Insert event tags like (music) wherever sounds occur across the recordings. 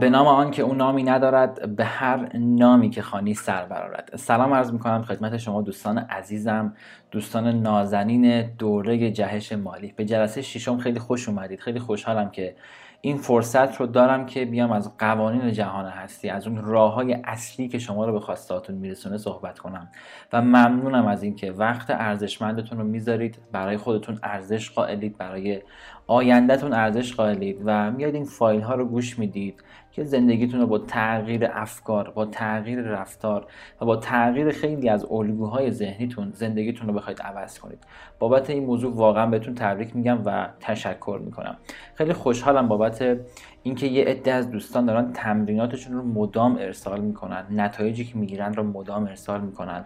به نام آن که او نامی ندارد به هر نامی که خانی سر برارد سلام عرض می‌کنم خدمت شما دوستان عزیزم دوستان نازنین دوره جهش مالی. به جلسه ششم خیلی خوش اومدید. خیلی خوشحالم که این فرصت رو دارم که بیام از قوانین جهان هستی از اون راه های اصلی که شما رو به خواستاتون میرسونه صحبت کنم. و ممنونم از اینکه وقت ارزشمندتون رو می‌ذارید. برای خودتون ارزش قائلید برای آیندهتون ارزش قائلید و میاد این فایل ها رو گوش می‌دید. که زندگیتون رو با تغییر افکار با تغییر رفتار و با تغییر خیلی از الگوهای ذهنیتون زندگیتون رو بخواید عوض کنید. بابت این موضوع واقعا بهتون تبریک میگم و تشکر می‌کنم. خیلی خوشحالم بابت اینکه یه عده از دوستان دارن تمریناتشون رو مدام ارسال می‌کنن نتایجی که می‌گیرن رو مدام ارسال می‌کنن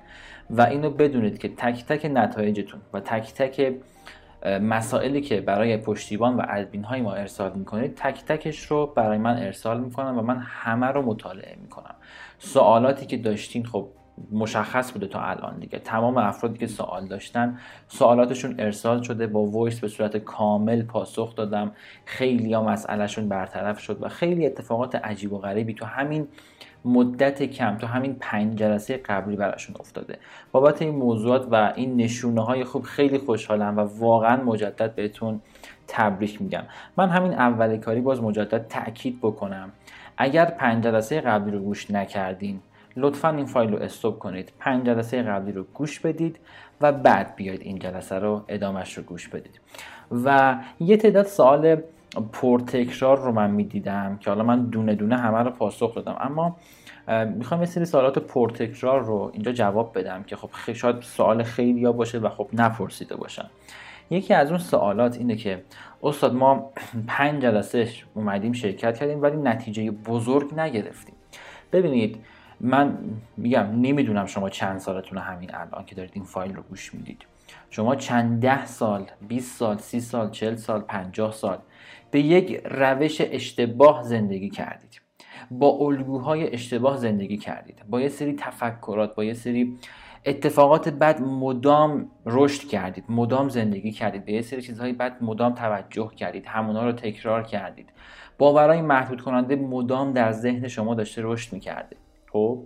و اینو بدونید که تک تک نتایجتون و تک تک مسائلی که برای پشتیبان و ادمین های ما ارسال می‌کنید تک تکش رو برای من ارسال می‌کنم و من همه رو مطالعه می‌کنم. سوالاتی که داشتین خب مشخص بوده تا الان دیگه. تمام افرادی که سوال داشتن سوالاتشون ارسال شده با وایس به صورت کامل پاسخ دادم. خیلی ها مسئلهشون برطرف شد و خیلی اتفاقات عجیب و غریبی تو همین مدت کم تو همین پنج جلسه قبلی براشون افتاده. بابت این موضوعات و این نشونه های خوب خیلی خوشحالم و واقعا مجدد بهتون تبریک میگم. من همین اول کاری باز مجدد تاکید بکنم. اگر پنج جلسه قبلی رو گوش نکردین لطفا این فایل رو استوب کنید پنج جلسه قبلی رو گوش بدید و بعد بیاید این جلسه رو ادامش رو گوش بدید. و یه تعداد سوال پرتکرار رو من می‌دیدم که حالا من دونه دونه همه رو پاسخ دادم. اما می‌خوام یه سری سوالات پرتکرار رو اینجا جواب بدم که خب شاید سوال خیلی یا باشه و خب نپرسیده باشن. یکی از اون سوالات اینه که استاد ما (clears throat) پنج جلسه اومدیم شرکت کردیم ولی نتیجه بزرگ نگرفتیم. ببینید من میگم نمی‌دونم شما چند سالتون همین الان که دارید این فایل رو گوش می‌دید. شما چند ده سال 20 سال 30 سال 40 سال 50 سال به یک روش اشتباه زندگی کردید. با الگوهای اشتباه زندگی کردید. با یه سری تفکرات با یه سری اتفاقات بد مدام رشد کردید مدام زندگی کردید. به یه سری چیزهای بد مدام توجه کردید. همونا رو تکرار کردید. باورهای محدود کننده مدام در ذهن شما داشته رشد می‌کرده. خب؟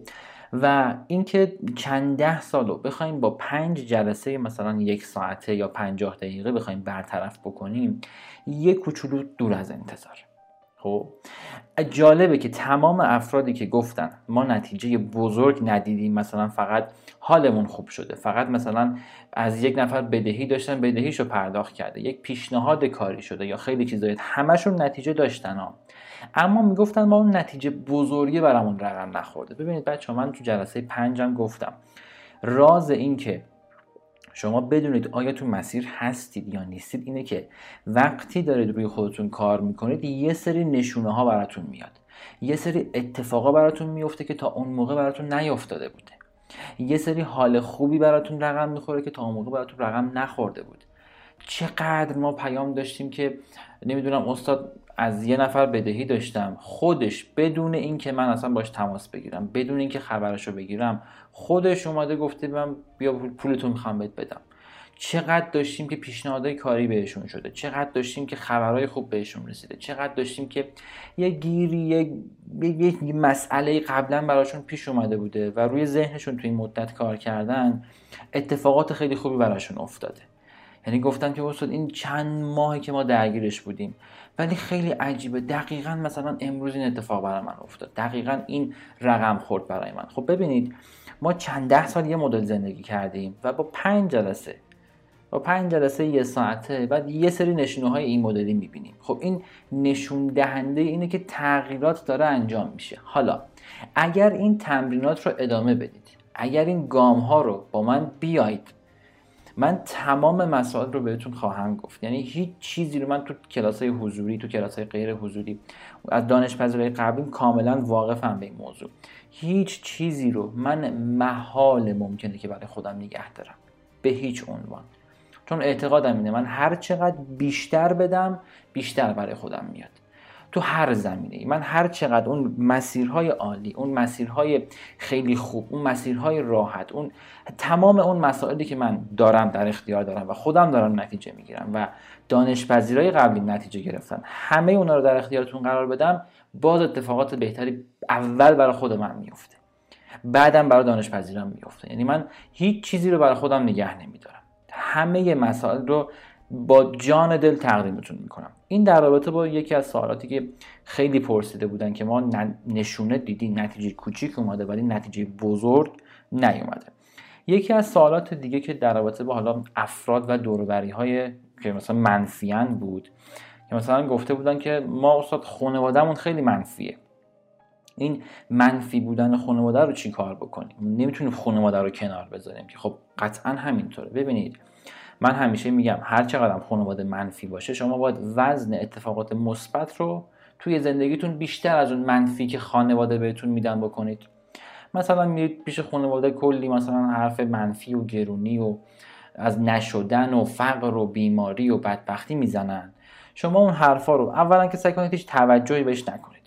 و اینکه چند ده سالو بخوایم با پنج جلسه مثلا یک ساعته یا پنجاه دقیقه بخوایم برطرف بکنیم یک کوچولو دور از انتظار. خب؟ جالبه که تمام افرادی که گفتن ما نتیجه بزرگ ندیدیم مثلا فقط حالمون خوب شده فقط مثلا از یک نفر بدهی داشتن بدهیشو پرداخت کرده یک پیشنهاد کاری شده یا خیلی چیزایی همشون نتیجه داشتن ها. اما می‌گفتن ما اون نتیجه بزرگی برامون رقم نخورده. ببینید بچه من تو جلسه پنجم گفتم. راز این که شما بدونید آیا تو مسیر هستید یا نیستید اینه که وقتی دارید روی خودتون کار می‌کنید یه سری نشونه ها براتون میاد. یه سری اتفاقا براتون میفته که تا اون موقع براتون نیافتاده بوده. یه سری حال خوبی براتون رقم می‌خوره که تا اون موقع براتون رقم نخورده بود. چقدر ما پیام داشتیم که نمی‌دونم استاد از یه نفر بدهی داشتم. خودش بدون اینکه من اصلا باش تماس بگیرم بدون اینکه خبرش رو بگیرم خودش اومده گفته من بیا پولتو می‌خوام بهت بدم. چقدر داشتیم که پیشنهادهای کاری بهشون شده چقدر داشتیم که خبرهای خوب بهشون رسیده چقدر داشتیم که یه گیری یک یک مسئله قبلا براشون پیش اومده بوده و روی ذهنشون تو این مدت کار کردن اتفاقات خیلی خوبی براشون افتاده. یعنی گفتن که استاد این چند ماهی که ما درگیرش بودیم ولی خیلی عجیبه. دقیقا مثلا امروز این اتفاق برای من افتاد. دقیقا این رقم خورد برای من. خب ببینید ما چند ده سال یه مدل زندگی کردیم و با پنج جلسه با پنج جلسه یه ساعته بعد یه سری نشونه های این مدلی می‌بینیم. خب این نشون دهنده اینه که تغییرات داره انجام میشه. حالا اگر این تمرینات رو ادامه بدید اگر این گام ها رو با من بیایید من تمام مسائل رو بهتون خواهم گفت. یعنی هیچ چیزی رو من تو کلاس های حضوری تو کلاس های غیر حضوری از دانش پذیرای قبلیم کاملا واقفم به این موضوع. هیچ چیزی رو من محال ممکنه که برای خودم نگه دارم. به هیچ عنوان. چون اعتقادم اینه من هر چقدر بیشتر بدم بیشتر برای خودم میاد. تو هر زمینه ای. من هر چقدر اون مسیرهای عالی اون مسیرهای خیلی خوب اون مسیرهای راحت اون تمام اون مسائلی که من دارم در اختیار دارم و خودم دارم نتیجه می‌گیرم و دانش پذیرای قبلی نتیجه گرفتن همه اونا رو در اختیارتون قرار بدم باز اتفاقات بهتری اول برای خود من میفته بعدم برای دانش پذیرم میفته یعنی من هیچ چیزی رو برای خودم نگه نمیدارم. همه مسائل رو با جان دل تقدیمتون می‌کنم. این در رابطه با یکی از سوالاتی که خیلی پرسیده بودن که ما نشونه دیدی نتیجه کوچیک اومده ولی نتیجه بزرگ نیومده. یکی از سوالات دیگه که در رابطه با حالا افراد و دوربری های که مثلا منفیان بود که مثلا گفته بودن که ما استاد خانوادهمون خیلی منفیه. این منفی بودن خانواده رو چی کار بکنیم؟ نمی‌تونیم خانواده رو کنار بذاریم که خب قطعا همینطوره. ببینید من همیشه میگم هر چقدر خانواده منفی باشه شما باید وزن اتفاقات مثبت رو توی زندگیتون بیشتر از اون منفی که خانواده بهتون میدن بکنید. مثلا میرید پیش خانواده کلی مثلا حرف منفی و گرونی و از نشدن و فقر و بیماری و بدبختی می‌زنن. شما اون حرفا رو اولا که سعی کنید هیچ توجهی بهش نکنید.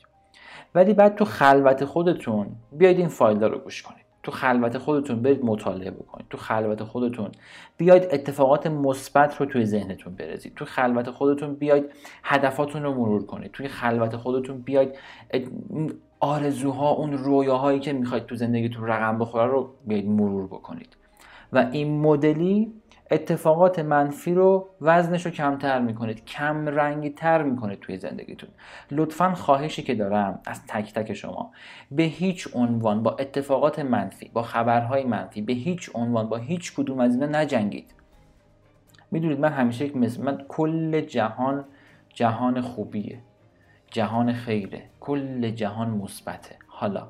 ولی بعد تو خلوت خودتون بیاید این فایل رو گوش کنید. تو خلوت خودتون برید مطالعه بکنید. تو خلوت خودتون بیاید اتفاقات مثبت رو توی ذهنتون برزید تو خلوت خودتون بیاید هدفاتون رو مرور کنید. توی خلوت خودتون بیاید آرزوها اون رویاهایی که می‌خواید تو زندگیتون رقم بخوره رو بیاید مرور بکنید. و این مدلی اتفاقات منفی رو وزنش رو کمتر می‌کنید کم رنگی تر می‌کنید توی زندگیتون. لطفا خواهشی که دارم از تک تک شما به هیچ عنوان با اتفاقات منفی با خبرهای منفی به هیچ عنوان با هیچ کدوم از اینا نجنگید. می‌دونید من همیشه یک مثل من کل جهان جهان خوبیه جهان خیره کل جهان مثبته. حالا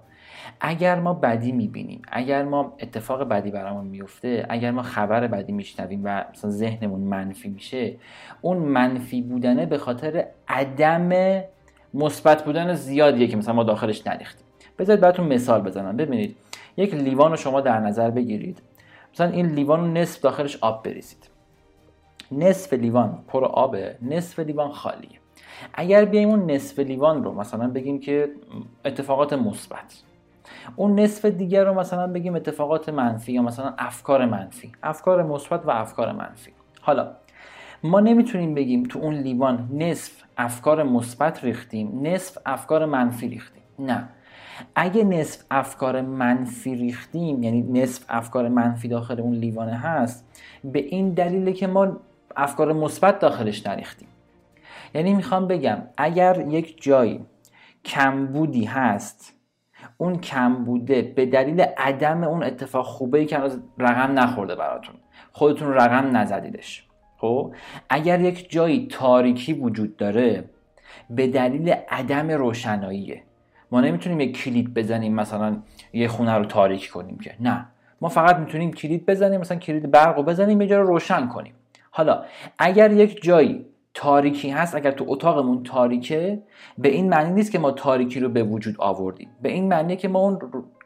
اگر ما بدی می‌بینیم اگر ما اتفاق بدی برامون میفته اگر ما خبر بدی میشنویم و مثلا ذهنمون منفی میشه اون منفی بودنه به خاطر عدم مثبت بودن زیادیه که مثلا ما داخلش نریختیم. بذارید براتون مثال بزنم. ببینید یک لیوان رو شما در نظر بگیرید. مثلا این لیوان رو نصف داخلش آب بریزید. نصف لیوان پر آبه نصف لیوان خالیه. اگر بیایم اون نصف لیوان رو مثلا بگیم که اتفاقات مثبت. اون نصف دیگر رو مثلا بگیم اتفاقات منفی یا مثلا افکار منفی. افکار مثبت و افکار منفی. حالا ما نمی‌تونیم بگیم تو اون لیوان نصف افکار مثبت ریختیم نصف افکار منفی ریختیم. نه. اگه نصف افکار منفی ریختیم یعنی نصف افکار منفی داخل اون لیوانه هست به این دلیله که ما افکار مثبت داخلش نریختیم. یعنی می‌خوام بگم اگر یک جایی کمبودی هست اون کم بوده به دلیل عدم اون اتفاق خوبه ای که رقم نخورده براتون. خودتون رقم نزدیدش. خب؟ اگر یک جایی تاریکی وجود داره به دلیل عدم روشناییه. ما نمی‌تونیم یک کلید بزنیم مثلا یه خونه رو تاریک کنیم که. نه. ما فقط می‌تونیم کلید بزنیم مثلا کلید برق رو بزنیم یه رو روشن کنیم. حالا اگر یک جایی تاریکی هست اگر تو اتاقمون تاریکه به این معنی نیست که ما تاریکی رو به وجود آوردیم. به این معنی که ما اون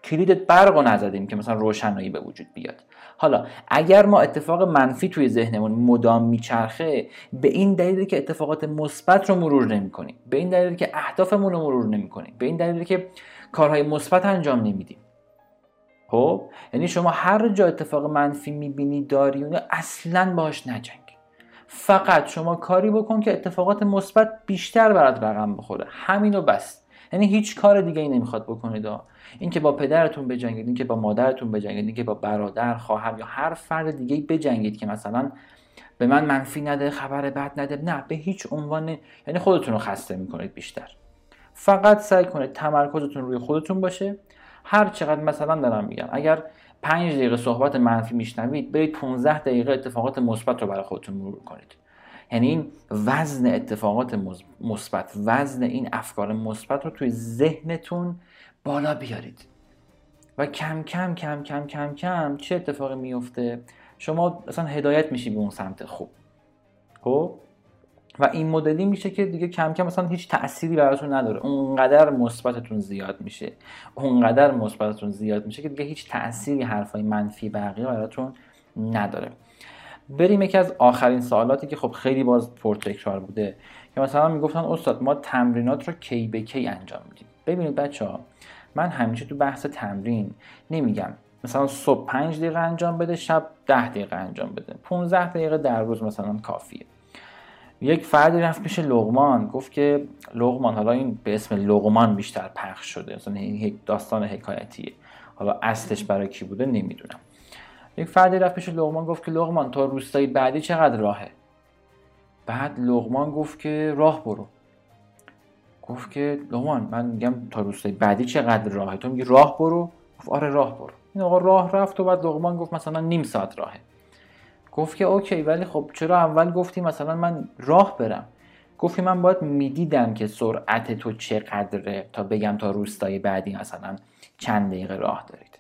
کلید برق رو نزدیم که مثلا روشنایی به وجود بیاد. حالا اگر ما اتفاق منفی توی ذهنمون مدام میچرخه به این دلیل که اتفاقات مثبت رو مرور نمی‌کنیم. به این دلیل که اهدافمون رو مرور نمی‌کنیم. به این دلیل که کارهای مثبت انجام نمیدیم. خب؟ یعنی شما هر جا اتفاق منفی می‌بینی داری اونو اصلا باش نجنگ. فقط شما کاری بکن که اتفاقات مثبت بیشتر برات رقم بخوره. همینو بس. یعنی هیچ کار دیگه ای نمی‌خواد بکنید اینکه با پدرتون بجنگید اینکه با مادرتون بجنگید اینکه با برادر خواهر یا هر فرد دیگه بجنگید که مثلا به من منفی نده خبر بد نده. نه به هیچ عنوان یعنی خودتون رو خسته می‌کنید بیشتر. فقط سعی کنید تمرکزتون روی خودتون باشه. هر چقدر مثلا دارم میگم اگر 5 دقیقه صحبت منفی میشنوید برید 15 دقیقه اتفاقات مثبت رو برای خودتون مرور کنید. یعنی این وزن اتفاقات مثبت وزن این افکار مثبت رو توی ذهنتون بالا بیارید. و کم کم کم کم کم کم چه اتفاقی میفته شما اصلا هدایت میشی به اون سمت. خوب خب؟ و این مدلی میشه که دیگه کم کم مثلا هیچ تأثیری براتون نداره. اونقدر مثبتتون زیاد میشه. اونقدر مثبتتون زیاد میشه که دیگه هیچ تأثیری حرفای منفی بقیه براتون نداره. بریم یکی از آخرین سوالاتی که خب خیلی باز پرتکرار بوده که مثلا می‌گفتن استاد ما تمرینات رو کی به کی انجام میدیم؟ ببینید بچه ها من همیشه تو بحث تمرین نمیگم. مثلا صبح پنج دقیقه انجام بده شب ده دقیقه انجام بده. 15 دقیقه در روز مثلا کافیه. یک فردی رفت پیش لغمان گفت که لغمان حالا این به اسم لغمان بیشتر پخش شده مثلا این یک داستان حکایتیه. حالا اصلش برای کی بوده نمی‌دونم. یک فردی رفت پیش لغمان گفت که لغمان تا روستایی بعدی چقدر راهه؟ بعد لغمان گفت که راه برو. گفت که لغمان من میگم تا روستایی بعدی چقدر راهه؟ تو میگی راه برو؟ گفت آره راه برو. این آقا راه رفت و بعد لغمان گفت مثلا نیم ساعت راهه. گفت که اوکی ولی خب چرا اول گفتی مثلا من راه برم؟ گفتی من باید می‌دیدم که سرعت تو چقدره تا بگم تا روستای بعدی مثلا چند دقیقه راه دارید.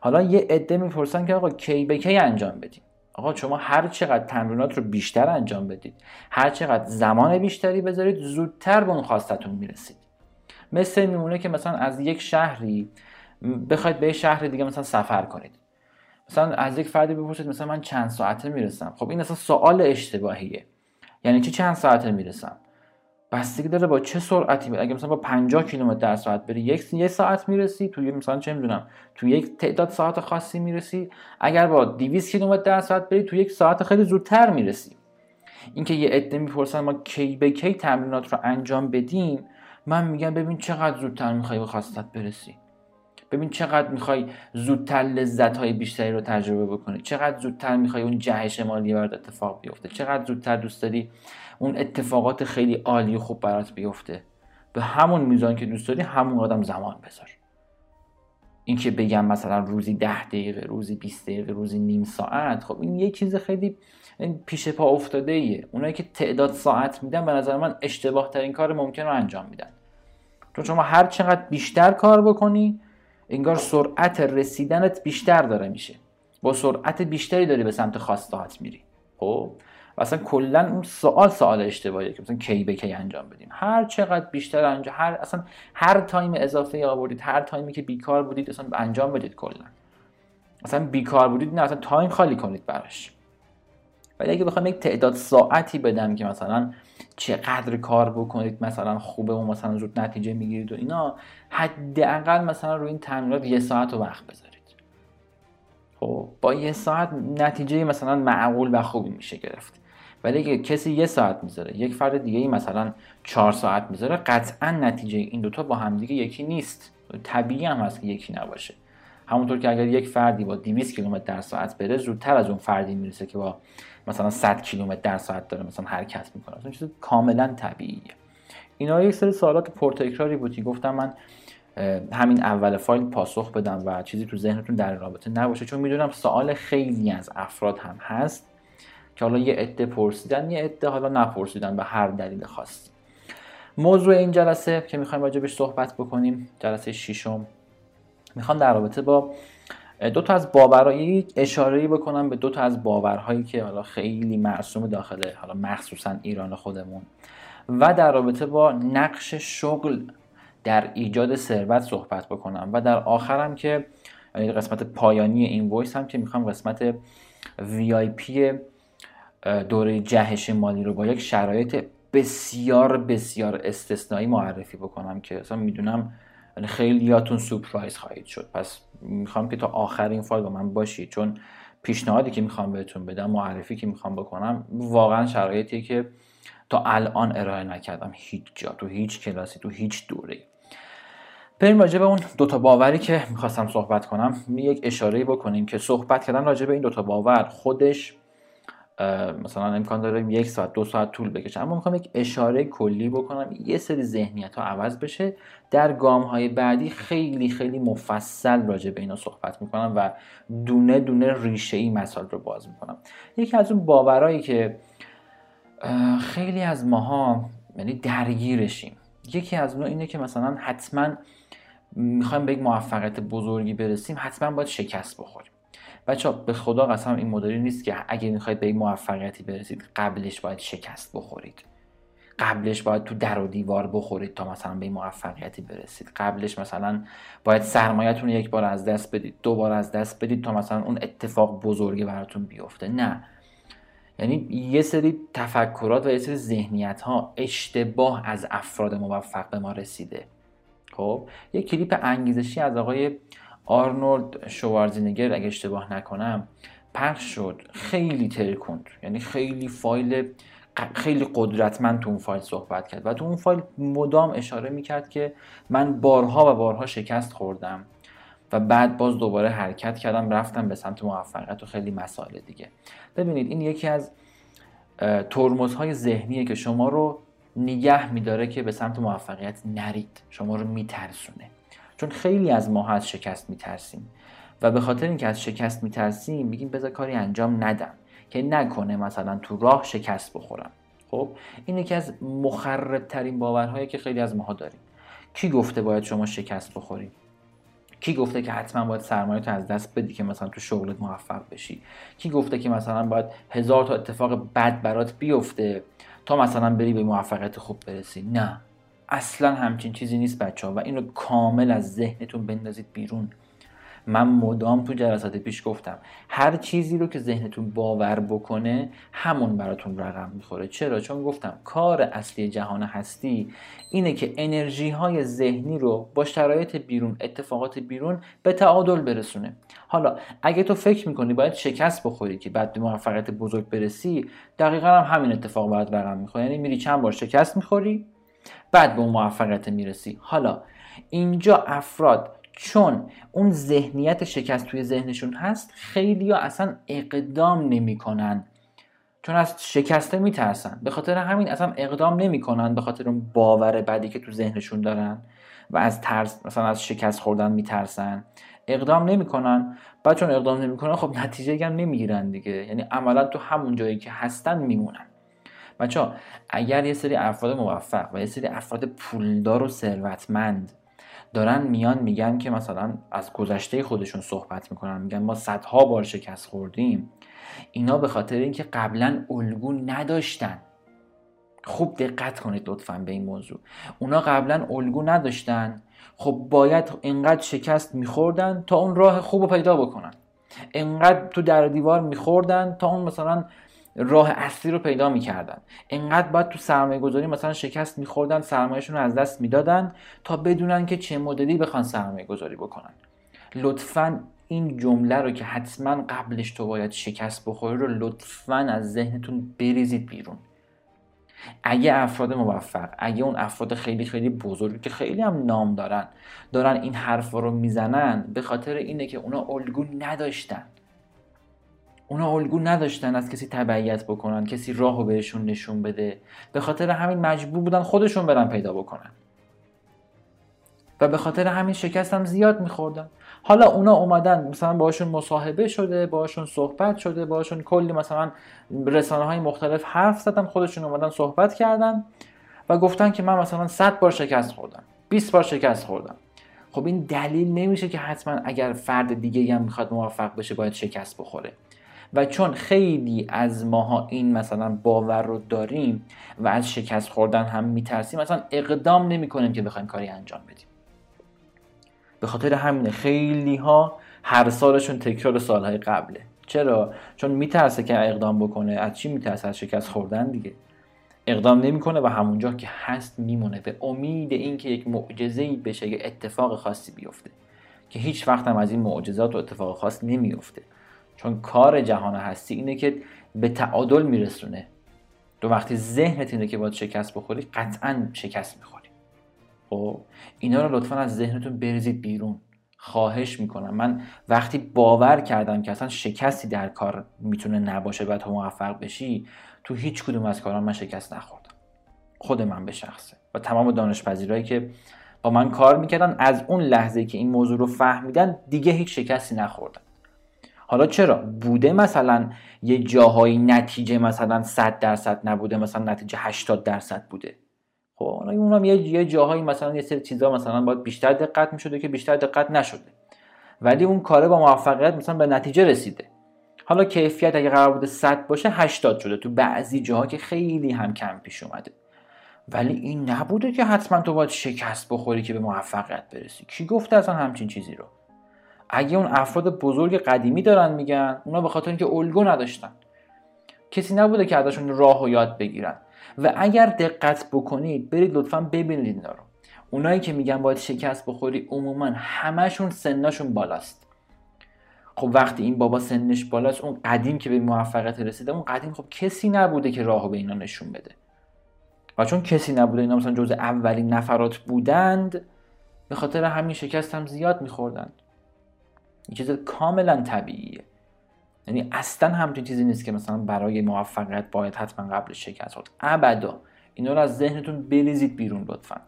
حالا یه عده می‌پرسن که آقا کی به کی انجام بدیم؟ آقا شما هر چقدر تمرینات رو بیشتر انجام بدید هر چقدر زمان بیشتری بذارید زودتر به اون خواستتون می‌رسید. مثل میمونه که مثلا از یک شهری بخواید به شهر دیگه مثلا سفر کنید. مثلا از یک فردی بپرسید مثلا من چند ساعته می‌رسم؟ خب این اصلا سوال اشتباهیه. یعنی چی چند ساعته می‌رسم؟ بستگی داره با چه سرعتی اگه مثلا با 50 کیلومتر در ساعت بری یک یه ساعت می‌رسی تو مثلا چه می‌دونم تو یک تعداد ساعت خاصی می‌رسی. اگر با 200 کیلومتر در ساعت بری تو یک ساعت خیلی زودتر می‌رسی. اینکه یه عده می‌پرسن ما کی به کی تمرینات رو انجام بدیم من میگم ببین چقدر زودتر می‌خوای به خواستت برسی. ببین چقدر می‌خوای زودتر لذت های بیشتری رو تجربه بکنی. چقدر زودتر می‌خوای اون جهش مالی برات اتفاق بیفته. چقدر زودتر دوست داری اون اتفاقات خیلی عالی و خوب برات بیفته. به همون میزان که دوست داری همون قدم زمان بذار. اینکه بگم مثلا روزی ده دقیقه روزی 20 دقیقه روزی نیم ساعت خب این یه چیز خیلی پیش پا افتاده ایه اونایی که تعداد ساعت میدن به نظر من اشتباه ترین کار ممکن رو انجام میدن. چون شما هر چقدر بیشتر کار بکنی انگار سرعت رسیدنت بیشتر داره میشه. با سرعت بیشتری داری به سمت خواستهات میری. خب؟ و اصلا کلا اون سوال سوال اشتباهیه که مثلا کی به کی انجام بدیم. هر چقدر بیشتر انجام هر اصلا هر time اضافه آوردید هر time ی که بیکار بودید اصلا انجام بدید کلا. اصلا بیکار بودید نه اصلا time خالی کنید براش. ولی اگه بخوام یک تعداد ساعتی بدم که مثلا چقدر کار بکنید مثلا خوبه و مثلا زود نتیجه می‌گیرید و اینا حداقل مثلا روی این تمرینات یه ساعت رو وقت بذارید. خب با یه ساعت نتیجه مثلا معقول و خوبی میشه گرفت. ولی اگه کسی یه ساعت می‌ذاره یک فرد دیگه ای مثلا چهار ساعت می‌ذاره قطعا نتیجه این دوتا با همدیگه یکی نیست. طبیعی هم هست که یکی نباشه. همونطور که اگر یک فردی با 200 کیلومتر در ساعت بره زودتر از اون فردی می‌رسه که با مثلا 100 کیلومتر در ساعت داره مثلا حرکت می‌کنه. اصلا چیز کاملا طبیعیه. اینا یک سری سوالات پرتکراری بود که گفتم من همین اول فایل پاسخ بدم و چیزی تو ذهنتون در رابطه نباشه چون می‌دونم سوال خیلی از افراد هم هست که حالا یه عده پرسیدن یه عده حالا نپرسیدن به هر دلیل خاصی. موضوع این جلسه که می‌خوایم راجبش صحبت بکنیم جلسه ششم. می‌خوام در رابطه با دو تا از باورهایی اشاره بکنم به دو تا از باورهایی که حالا خیلی مرسوم داخل حالا مخصوصا ایران خودمون. و در رابطه با نقش شغل در ایجاد ثروت صحبت بکنم. و در آخرم که یعنی قسمت پایانی این voice هم که می‌خوام قسمت VIP دوره جهش مالی رو با یک شرایط بسیار بسیار استثنایی معرفی بکنم که اصلا می‌دونم خیلی یاتون سپرایز خواهید شد. پس می‌خوام که تا آخر این فایل با من باشید چون پیشنهادی که می‌خوام بهتون بدم معرفی که می‌خوام بکنم واقعا شرایطی که تا الان ارائه نکردم هیچ جا تو هیچ کلاسی تو هیچ دوره بریم راجع به اون دوتا باوری که می‌خواستم صحبت کنم. یک اشاره بکنیم که صحبت کردن راجع به این دوتا باور خودش مثلا امکان داره یک ساعت دو ساعت طول بکشه. اما می‌خوام یک اشاره کلی بکنم. یه سری ذهنیت ها عوض بشه. در گام های بعدی خیلی خیلی مفصل راجع به اینا صحبت می‌کنم و دونه دونه ریشه ای مسائل رو باز می‌کنم. یکی از اون باورایی که خیلی از ماها یعنی درگیرشیم. یکی از اون اینه که مثلا حتما می‌خوایم به یک موفقیت بزرگی برسیم حتما باید شکست بخوریم. بچه به خدا قسم این مدلی نیست که اگه می‌خواید به این موفقیتی برسید قبلش باید شکست بخورید. قبلش باید تو در و دیوار بخورید تا مثلا به این موفقیتی برسید. قبلش مثلا باید سرمایهتون یک بار از دست بدید دو بار از دست بدید تا مثلا اون اتفاق بزرگی براتون بیفته. نه. یعنی یه سری تفکرات و یه سری ذهنیت ها اشتباه از افراد موفق به ما رسیده. خب؟ یه کلیپ انگیزشی از آقای آرنولد شوارزینگر اگه اشتباه نکنم پخش شد. خیلی ترکوند یعنی خیلی فایل خیلی قدرتمند تو اون فایل صحبت کرد و تو اون فایل مدام اشاره می‌کرد که من بارها و بارها شکست خوردم و بعد باز دوباره حرکت کردم رفتم به سمت موفقیت و خیلی مسائل دیگه. ببینید این یکی از ترمزهای ذهنیه که شما رو نگه میداره که به سمت موفقیت نرید شما رو میترسونه. چون خیلی از ما از شکست میترسیم. و به خاطر اینکه از شکست میترسیم میگیم بذار کاری انجام ندم که نکنه مثلا تو راه شکست بخورم. خب؟ این یکی از مخرب ترین باورهایی که خیلی از ماها داریم. کی گفته باید شما شکست بخورید؟ کی گفته که حتما باید سرمایه تو از دست بدی که مثلا تو شغلت موفق بشی؟ کی گفته که مثلا باید هزار تا اتفاق بد برات بیفته تا مثلا بری به موفقیت خوب برسی؟ نه. اصلا همچین چیزی نیست بچه ها و اینو کامل از ذهنتون بندازید بیرون. من مدام تو جلسات پیش گفتم هر چیزی رو که ذهنتون باور بکنه همون براتون رقم می‌خوره. چرا؟ چون گفتم کار اصلی جهان هستی اینه که انرژی های ذهنی رو با شرایط بیرون اتفاقات بیرون به تعادل برسونه. حالا اگه تو فکر می‌کنی باید شکست بخوری که بعد به موفقیت بزرگ برسی دقیقا هم همین اتفاق باید رقم می‌خوره. یعنی میری چند بار شکست می‌خوری؟ بعد به اون موفقیت می‌رسی. حالا اینجا افراد چون اون ذهنیت شکست توی ذهنشون هست خیلی ها اصلا اقدام نمی‌کنن. چون از شکسته میترسن. به خاطر همین اصلا اقدام نمی‌کنن به خاطر اون باور بدی که تو ذهنشون دارن و از ترس مثلا از شکست خوردن میترسن. اقدام نمی‌کنن. بعد چون اقدام نمی‌کنن خب نتیجه هم نمی‌گیرن دیگه. یعنی عملا تو همون جایی که هستن میمونن. بچه اگر یه سری افراد موفق و یه سری افراد پولدار و ثروتمند دارن میان میگن که مثلا از گذشته خودشون صحبت می‌کنن میگن ما صدها بار شکست خوردیم اینا به خاطر اینکه قبلا الگو نداشتن. خوب دقت کنید لطفا به این موضوع. اونا قبلا الگو نداشتن. خب باید اینقدر شکست میخوردن تا اون راه خوب رو پیدا بکنن. انقدر تو در دیوار میخوردن تا اون مثلا راه اصلی رو پیدا می‌کردن. انقدر باید تو سرمایه گذاری مثلا شکست میخوردن سرمایهشون رو از دست می‌دادن تا بدونن که چه مدلی بخوان سرمایه گذاری بکنن. لطفا این جمله رو که حتما قبلش تو باید شکست بخوری رو لطفا از ذهنتون بریزید بیرون. اگه افراد موفق اگه اون افراد خیلی خیلی بزرگی که خیلی هم نام دارن دارن این حرف رو می‌زنن به خاطر اینه که اونا الگو نداشتن. اونا الگو نداشتن از کسی تبعیت بکنن کسی راهو بهشون نشون بده. به خاطر همین مجبور بودن خودشون برن پیدا بکنن. و به خاطر همین شکست هم زیاد میخوردن. حالا اونا اومدن مثلا باشون مصاحبه شده باشون صحبت شده باشون کلی مثلا رسانه های مختلف حرف زدن خودشون اومدن صحبت کردن و گفتن که من مثلا 100 بار شکست خوردم 20 بار شکست خوردم. خب این دلیل نمیشه که حتما اگر فرد دیگه هم می‌خواد موفق بشه باید شکست بخوره. و چون خیلی از ماها این مثلا باور رو داریم و از شکست خوردن هم میترسیم مثلا اقدام نمی کنیم که بخوایم کاری انجام بدیم. به خاطر همین خیلی ها هر سالشون تکرار سالهای قبله. چرا؟ چون میترسه که اقدام بکنه. از چی میترسه؟ از شکست خوردن دیگه. اقدام نمی‌کنه و همونجا که هست میمونه. به امید اینکه یک معجزه ای بشه یه اتفاق خاصی بیفته. که هیچ وقت هم از این معجزات و اتفاق خاص نمیفته چون کار جهان هستی اینه که به تعادل میرسونه. تو وقتی ذهنت اینه که باید شکست بخوری قطعا شکست می‌خوری. خب اینا رو لطفا از ذهنتون بریزید بیرون. خواهش می‌کنم. من وقتی باور کردم که اصلا شکستی در کار می‌تونه نباشه و تو موفق بشی تو هیچ کدوم از کاران من شکست نخوردم. خود من به شخصه. و تمام دانش که با من کار می‌کردن از اون لحظه که این موضوع رو فهمیدن دیگه هیچ شکستی نخوردن. حالا چرا؟ بوده مثلا یه جاهایی نتیجه مثلا 100 درصد نبوده مثلا نتیجه 80 درصد بوده. خب اونم یه یه جاهایی مثلا یه سری چیزا مثلا باید بیشتر دقت می‌شده که بیشتر دقت نشده. ولی اون کاره با موفقیت مثلا به نتیجه رسیده. حالا کیفیت اگه قرار بوده 100 باشه 80 شده تو بعضی جاها که خیلی هم کم پیش اومده. ولی این نبوده که حتما تو باید شکست بخوری که به موفقیت برسی. کی گفته اصلا همچین چیزی رو؟ اگه اون افراد بزرگ قدیمی دارن میگن اونا به خاطر اینکه الگو نداشتن. کسی نبوده که ازشون راه و یاد بگیرن. و اگر دقت بکنید برید لطفا ببینید اینا رو. اونایی که میگن باید شکست بخوری عموما همشون سنشون بالاست. خب وقتی این بابا سنش بالاست اون قدیم که به موفقیت رسیده اون قدیم خب کسی نبوده که راهو به اینا نشون بده. و چون کسی نبوده اینا مثلا جز اولین نفرات بودند به خاطر همین شکست هم زیاد میخوردند. این چیز کاملا طبیعیه. یعنی اصلا همچین چیزی نیست که مثلا برای موفقیت باید حتما قبل شکست خورد. ابدا. اینا رو از ذهنتون بریزید بیرون لطفا.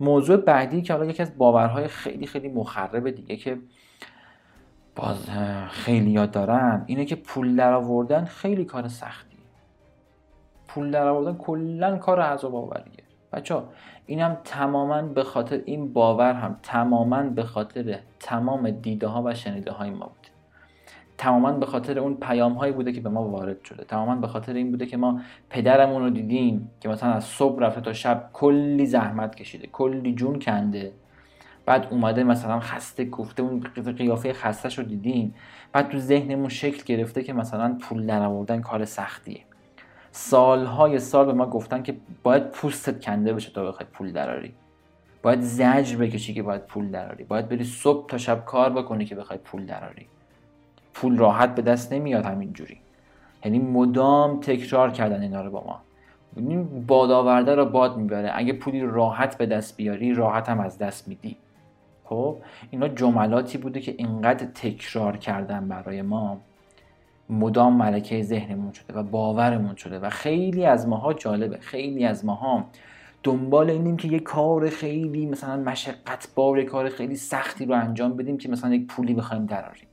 موضوع بعدی که حالا یکی از باورهای خیلی خیلی مخرب دیگه که باز خیلی یاد دارن اینه که پول در آوردن خیلی کار سختی پول در آوردن کلا کار عذاب آوریه بچه اینم تماما به خاطر این باور هم تماما به خاطر تمام دیده ها و شنیده های ما بود. تماما به خاطر اون پیام هایی بوده که به ما وارد شده. تماما به خاطر این بوده که ما پدرمون رو دیدیم که مثلا از صبح رفته تا شب کلی زحمت کشیده کلی جون کنده. بعد اومده مثلا خسته گفته اون قیافه خستش رو دیدیم. بعد تو ذهنمون شکل گرفته که مثلا پول در آوردن کار سختیه. سالهای سال به ما گفتن که باید پوستت کنده بشه تا بخوای پول دراری. باید زجر بکشی که باید پول دراری. باید بری صبح تا شب کار بکنی که بخوای پول دراری. پول راحت به دست نمیاد همینجوری. یعنی مدام تکرار کردن اینا رو با ما. این بادآورده رو باد می‌بره. اگه پولی راحت به دست بیاری راحت هم از دست میدی. خب؟ اینا جملاتی بوده که اینقدر تکرار کردن برای ما. مدام ملکه ذهنمون شده و باورمون شده و خیلی از ماها جالبه. خیلی از ماها دنبال اینیم که یه کار خیلی مثلا مشقت بار کار خیلی سختی رو انجام بدیم که مثلا یک پولی بخوایم دراریم.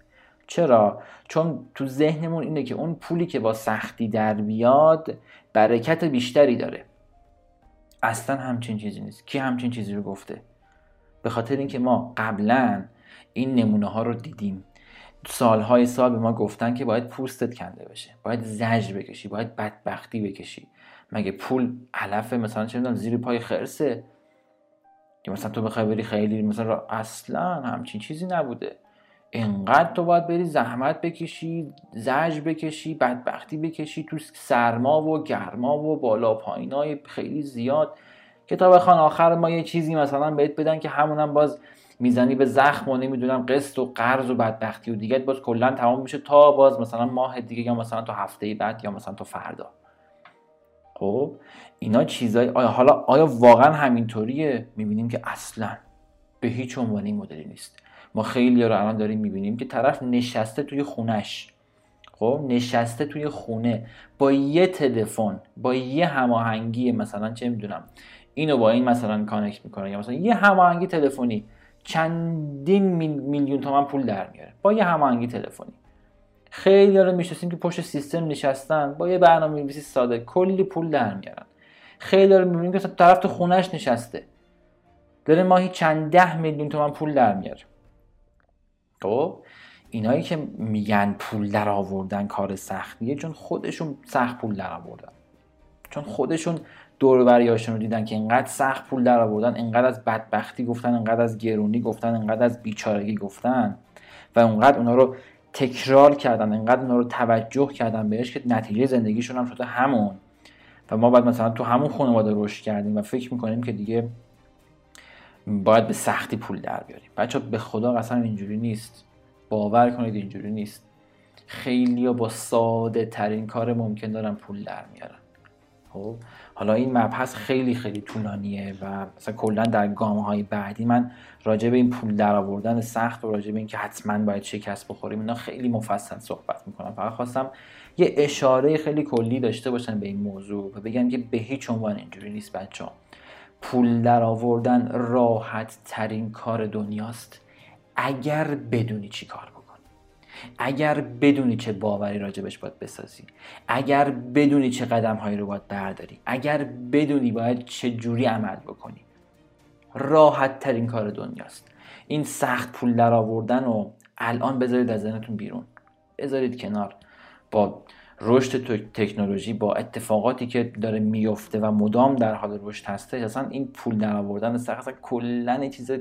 چرا؟ چون تو ذهنمون اینه که اون پولی که با سختی در بیاد برکت بیشتری داره. اصلا همچین چیزی نیست. کی همچین چیزی رو گفته؟ به خاطر اینکه ما قبلا این نمونه ها رو دیدیم. سالهای سال به ما گفتن که باید پوستت کنده بشه. باید زجر بکشی. باید بدبختی بکشی. مگه پول علف مثلا چه می‌دونم زیر پای خرسه. که مثلا تو بخوای بری خیلی مثلا اصلا همچین چیزی نبوده. انقدر تو باید بری زحمت بکشی زجر بکشی بدبختی بکشی تو سرما و گرما و بالا پایینای خیلی زیاد. که تا آخر ما یه چیزی مثلا بهت بدن که همونم باز می‌زنی به زخم و نمی‌دونم قسط و قرض و بدبختی و دیگه باز کلا تمام میشه تا باز مثلا ماه دیگه یا مثلا تا هفته بعد یا مثلا تا فردا. خب؟ اینا چیزای آیا حالا آیا واقعا همینطوریه؟ می‌بینیم که اصلا به هیچ عنوان این مدلی نیست. ما خیلی رو الان داریم می‌بینیم که طرف نشسته توی خونش. خب؟ نشسته توی خونه. با یه تلفن با یه هماهنگی مثلا چه می‌دونم. اینو با این مثلا کانکت می‌کنه یا مثلا یه هماهنگی تلفنی. چندین میلیون تومن پول در میاره. با یه هماهنگی تلفنی. خیلی رو می‌شناسیم که پشت سیستم نشستن با یه برنامه نویسی ساده کلی پول در میارن. خیلی رو می‌بینیم که طرف تو خونش نشسته. داره ماهی چند ده میلیون تومن پول در میاره. خب اینایی که میگن پول در آوردن کار سختیه چون خودشون سخت پول در آوردن. چون خودشون دور بریاشون رو دیدن که انقدر سخت پول در آوردن انقدر از بدبختی گفتن انقدر از گرونی گفتن انقدر از بیچارگی گفتن و انقدر اونا رو تکرار کردن انقدر اونا رو توجه کردن بهش که نتیجه زندگیشون هم شده همون. و ما باید مثلا تو همون خانواده رشد کردیم و فکر می‌کنیم که دیگه باید به سختی پول در بیاریم. بچه به خدا قسم اینجوری نیست. باور کنید اینجوری نیست. خیلی با ساده ترین کار ممکن دارن پول در میارن. خب؟ حالا این مبحث خیلی خیلی طولانیه و مثلا کلا در گامه های بعدی من راجع به این پول در آوردن سخت و راجع به اینکه حتما باید شکست بخوریم اینا خیلی مفصل صحبت می‌کنم. فقط خواستم یه اشاره خیلی کلی داشته باشن به این موضوع و بگم که به هیچ عنوان اینجوری نیست بچه پول در آوردن راحت ترین کار دنیاست. اگر بدونی چی کار اگر بدونی چه باوری راجبش باید بسازی اگر بدونی چه قدم هایی رو باید برداری اگر بدونی باید چه جوری عمل بکنی. راحت ترین کار دنیاست. این سخت پول در آوردن و الان بذارید از ذهنتون بیرون. بذارید کنار. با رشد تکنولوژی با اتفاقاتی که داره میفته و مدام در حال رشد هسته اصلا این پول در آوردن سخت کلا چیز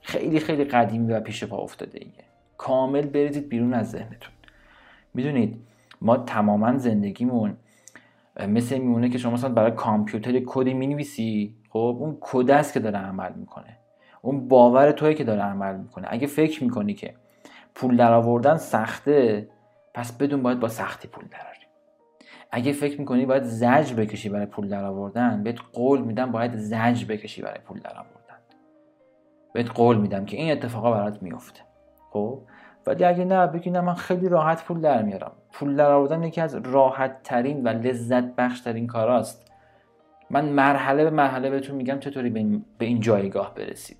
خیلی خیلی قدیمی و پیش پا افتاده ایه کامل بریزید بیرون از ذهنتون. می‌دونید ما تماما زندگیمون مثل میمونه که شما مثلا برای کامپیوتر کدی می‌نویسی خب اون کد است که داره عمل می‌کنه. اون باور توی که داره عمل می‌کنه. اگه فکر می‌کنی که پول درآوردن سخته پس بدون باید با سختی پول دراری اگه فکر می‌کنی باید زج بکشی برای پول درآوردن بهت قول میدم باید زج بکشی برای پول درآوردن. بهت قول میدم که این اتفاقا برات میفته خب؟ ولی اگه نه بگی نه من خیلی راحت پول در میارم. پول در آوردن یکی از راحت ترین و لذت بخش ترین کاراست. من مرحله به مرحله بهتون میگم چطوری به این جایگاه برسید.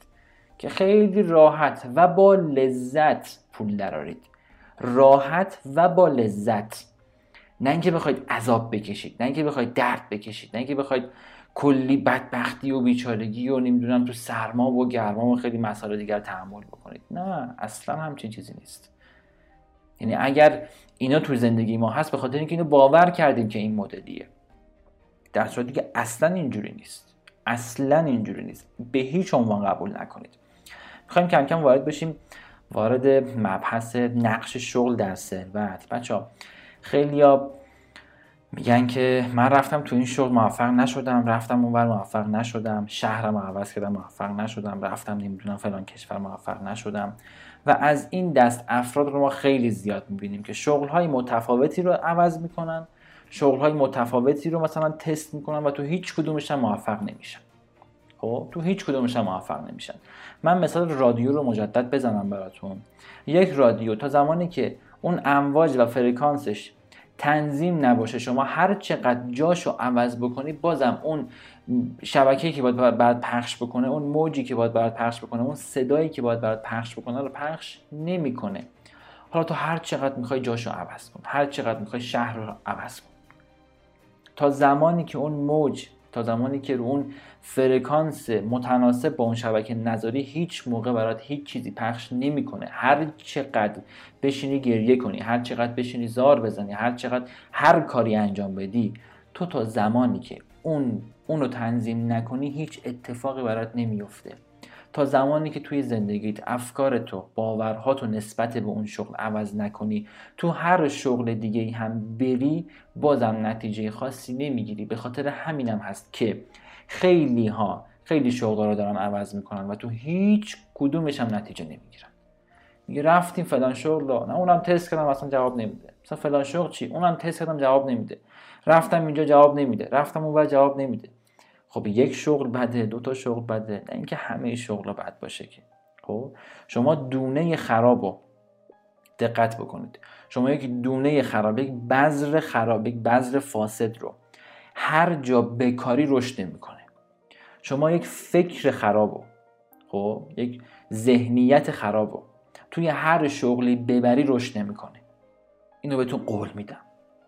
که خیلی راحت و با لذت پول درارید راحت و با لذت. نه اینکه بخواید عذاب بکشید نه اینکه بخواید درد بکشید نه اینکه بخواید کلی بدبختی و بیچارگی و نمی‌دونم تو سرما و گرما و خیلی مسائل دیگر تحمل بکنید. نه اصلا همچین چیزی نیست. یعنی اگر اینا تو زندگی ما هست به خاطر اینکه اینو باور کردیم که این مدلیه. در صورتی که اصلا اینجوری نیست. اصلا اینجوری نیست. به هیچ عنوان قبول نکنید. می‌خوایم کم کم وارد بشیم وارد مبحث نقش شغل در ثروت بچه ها خیلی میگن که من رفتم تو این شغل موفق نشدم رفتم اونور موفق نشدم شهرم عوض کردم موفق نشدم رفتم نمی‌دونم فلان کشور موفق نشدم. و از این دست افراد رو ما خیلی زیاد می‌بینیم که شغل های متفاوتی رو عوض می‌کنن شغل های متفاوتی رو مثلا تست می‌کنن و تو هیچ کدومش موفق نمیشن. خب؟ تو هیچ کدومش موفق نمیشن. من مثال رادیو رو مجدد بزنم براتون. یک رادیو تا زمانی که اون امواج و فرکانسش تنظیم نباشه. شما هر چقدر جاشو عوض بکنی بازم اون شبکه‌ای که باید بعد پخش بکنه اون موجی که باید بعد پخش بکنه اون صدایی که باید بعد پخش بکنه رو پخش نمی‌کنه. حالا تو هر چقدر می‌خوای جاشو عوض کن هر چقدر می‌خوای شهر رو عوض کن. تا زمانی که اون موج تا زمانی که رو اون فرکانس متناسب با اون شبکه نظری هیچ موقع برات هیچ چیزی پخش نمی‌کنه. هر چقدر بشینی گریه کنی هر چقدر بشینی زار بزنی هر چقدر هر کاری انجام بدی تو تا زمانی که اون اونو تنظیم نکنی هیچ اتفاقی برات نمیفته تا زمانی که توی زندگیت افکار تو باورها تو نسبت به اون شغل عوض نکنی تو هر شغل دیگه هم بری بازم نتیجه خاصی نمی‌گیری. به خاطر همینم هست که خیلی ها خیلی شغل رو دارن عوض می‌کنن و تو هیچ کدومش هم نتیجه نمی‌گیرن. میگه رفتیم فلان شغل رو نه اونم تست کردم اصلا جواب نمیده. مثلا فلان شغل چی؟ اونم تست کردم جواب نمیده. رفتم اینجا جواب نمیده. رفتم اونور جواب نمیده. خب یک شغل بده دو تا شغل بده. نه اینکه همه شغل بد باشه که. خب شما دونه خراب رو دقت بکنید. شما یک دونه خراب یک بذر خراب یک بذر فاسد رو هر جا بکاری رشد نمی‌کنه. شما یک فکر خراب خب یک ذهنیت خراب توی هر شغلی ببری رشد نمی‌کنه. اینو بهتون قول میدم.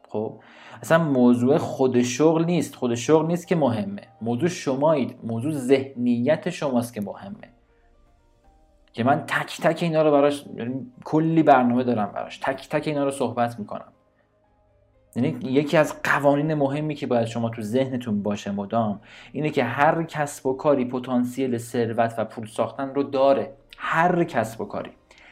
خب اصلا موضوع خود شغل نیست. خود شغل نیست که مهمه. موضوع شمایید. موضوع ذهنیت شماست که مهمه. که من تک تک اینا رو براش یعنی کلی برنامه دارم براش. تک تک اینا رو صحبت می‌کنم. یعنی یکی از قوانین مهمی که باید شما تو ذهنتون باشه مدام اینه که هر کسب و کاری پتانسیل ثروت و پول ساختن رو داره. هر کسب و کاری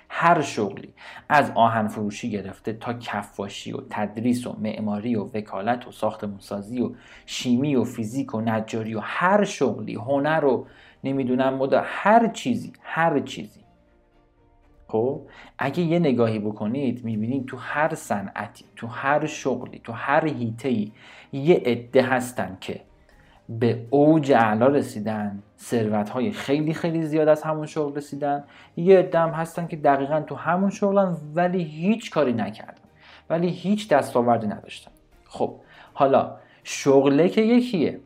هر شغلی از آهن فروشی گرفته تا کفاشی و تدریس و معماری و وکالت و ساختمونسازی و شیمی و فیزیک و نجاری و هر شغلی هنر و نمی‌دونم مدا هر چیزی هر چیزی خب اگه یه نگاهی بکنید می‌بینید تو هر صنعتی تو هر شغلی تو هر هیته یه عده هستن که به اوج اعلا رسیدن ثروت های خیلی خیلی زیاد از همون شغل رسیدن. یه دم هستن که دقیقا تو همون شغلن ولی هیچ کاری نکردن ولی هیچ دستاوردی نداشتن. خب حالا شغله که یکیه.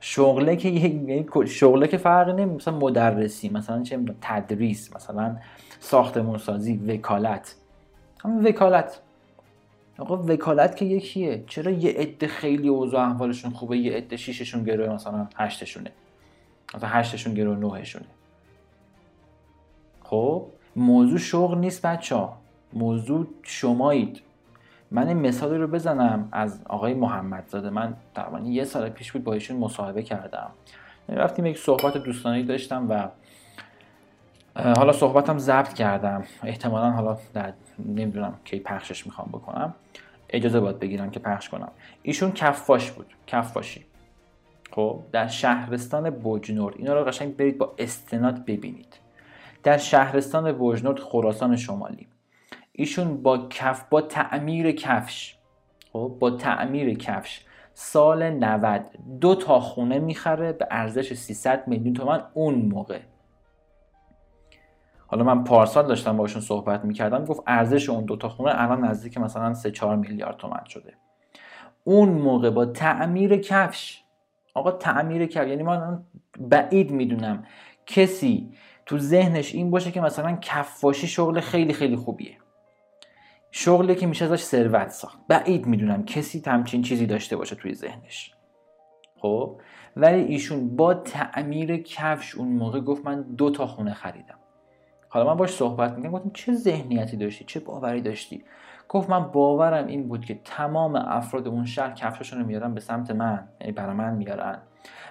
شغله که شغله که فرقی نمی مثلا مدرسی مثلا چه تدریس مثلا ساختمون سازی وکالت. همین وکالت. آقا وکالت که یکیه. چرا یه عده خیلی اوضاع احوالشون خوبه یه عده شیششون گروه مثلا هشتشونه. مثلا هشتشون گروه نوهشونه خب موضوع شغل نیست بچه ها موضوع شمایید. من این مثالی رو بزنم از آقای محمدزاده. من تقریبا یه سال پیش بود با ایشون مصاحبه کردم. رفتیم یک صحبت دوستانه داشتم و حالا صحبتم ضبط کردم. احتمالا حالا در نمی‌دونم کی پخشش می‌خوام بکنم. اجازه باید بگیرم که پخش کنم. ایشون کفاش بود. کفاشی. خب در شهرستان بوجنورد اینا رو قشنگ برید با استناد ببینید. در شهرستان بوجنورد خراسان شمالی. ایشون با کف با تعمیر کفش. خب با تعمیر کفش. سال 90 دو تا خونه می‌خره به ارزش 300 میلیون تومن اون موقع. حالا من پارسال داشتم باشون صحبت می‌کردم گفت ارزش اون دوتا خونه الان نزدیک مثلا 3 4 میلیارد تومن شده. اون موقع با تعمیر کفش آقا تعمیر کفش یعنی من بعید می‌دونم کسی تو ذهنش این باشه که مثلا کفاشی شغل خیلی خیلی خوبیه. شغلی که میشه ازش ثروت ساخت. بعید می‌دونم کسی همچین چیزی داشته باشه توی ذهنش. خب؟ ولی ایشون با تعمیر کفش اون موقع گفت من دو تا خونه خریدم. حالا من باش صحبت می‌کنم گفتم چه ذهنیتی داشتی؟ چه باوری داشتی؟ گفت من باورم این بود که تمام افراد اون شهر کفششون رو میارن به سمت من یعنی برای من میارن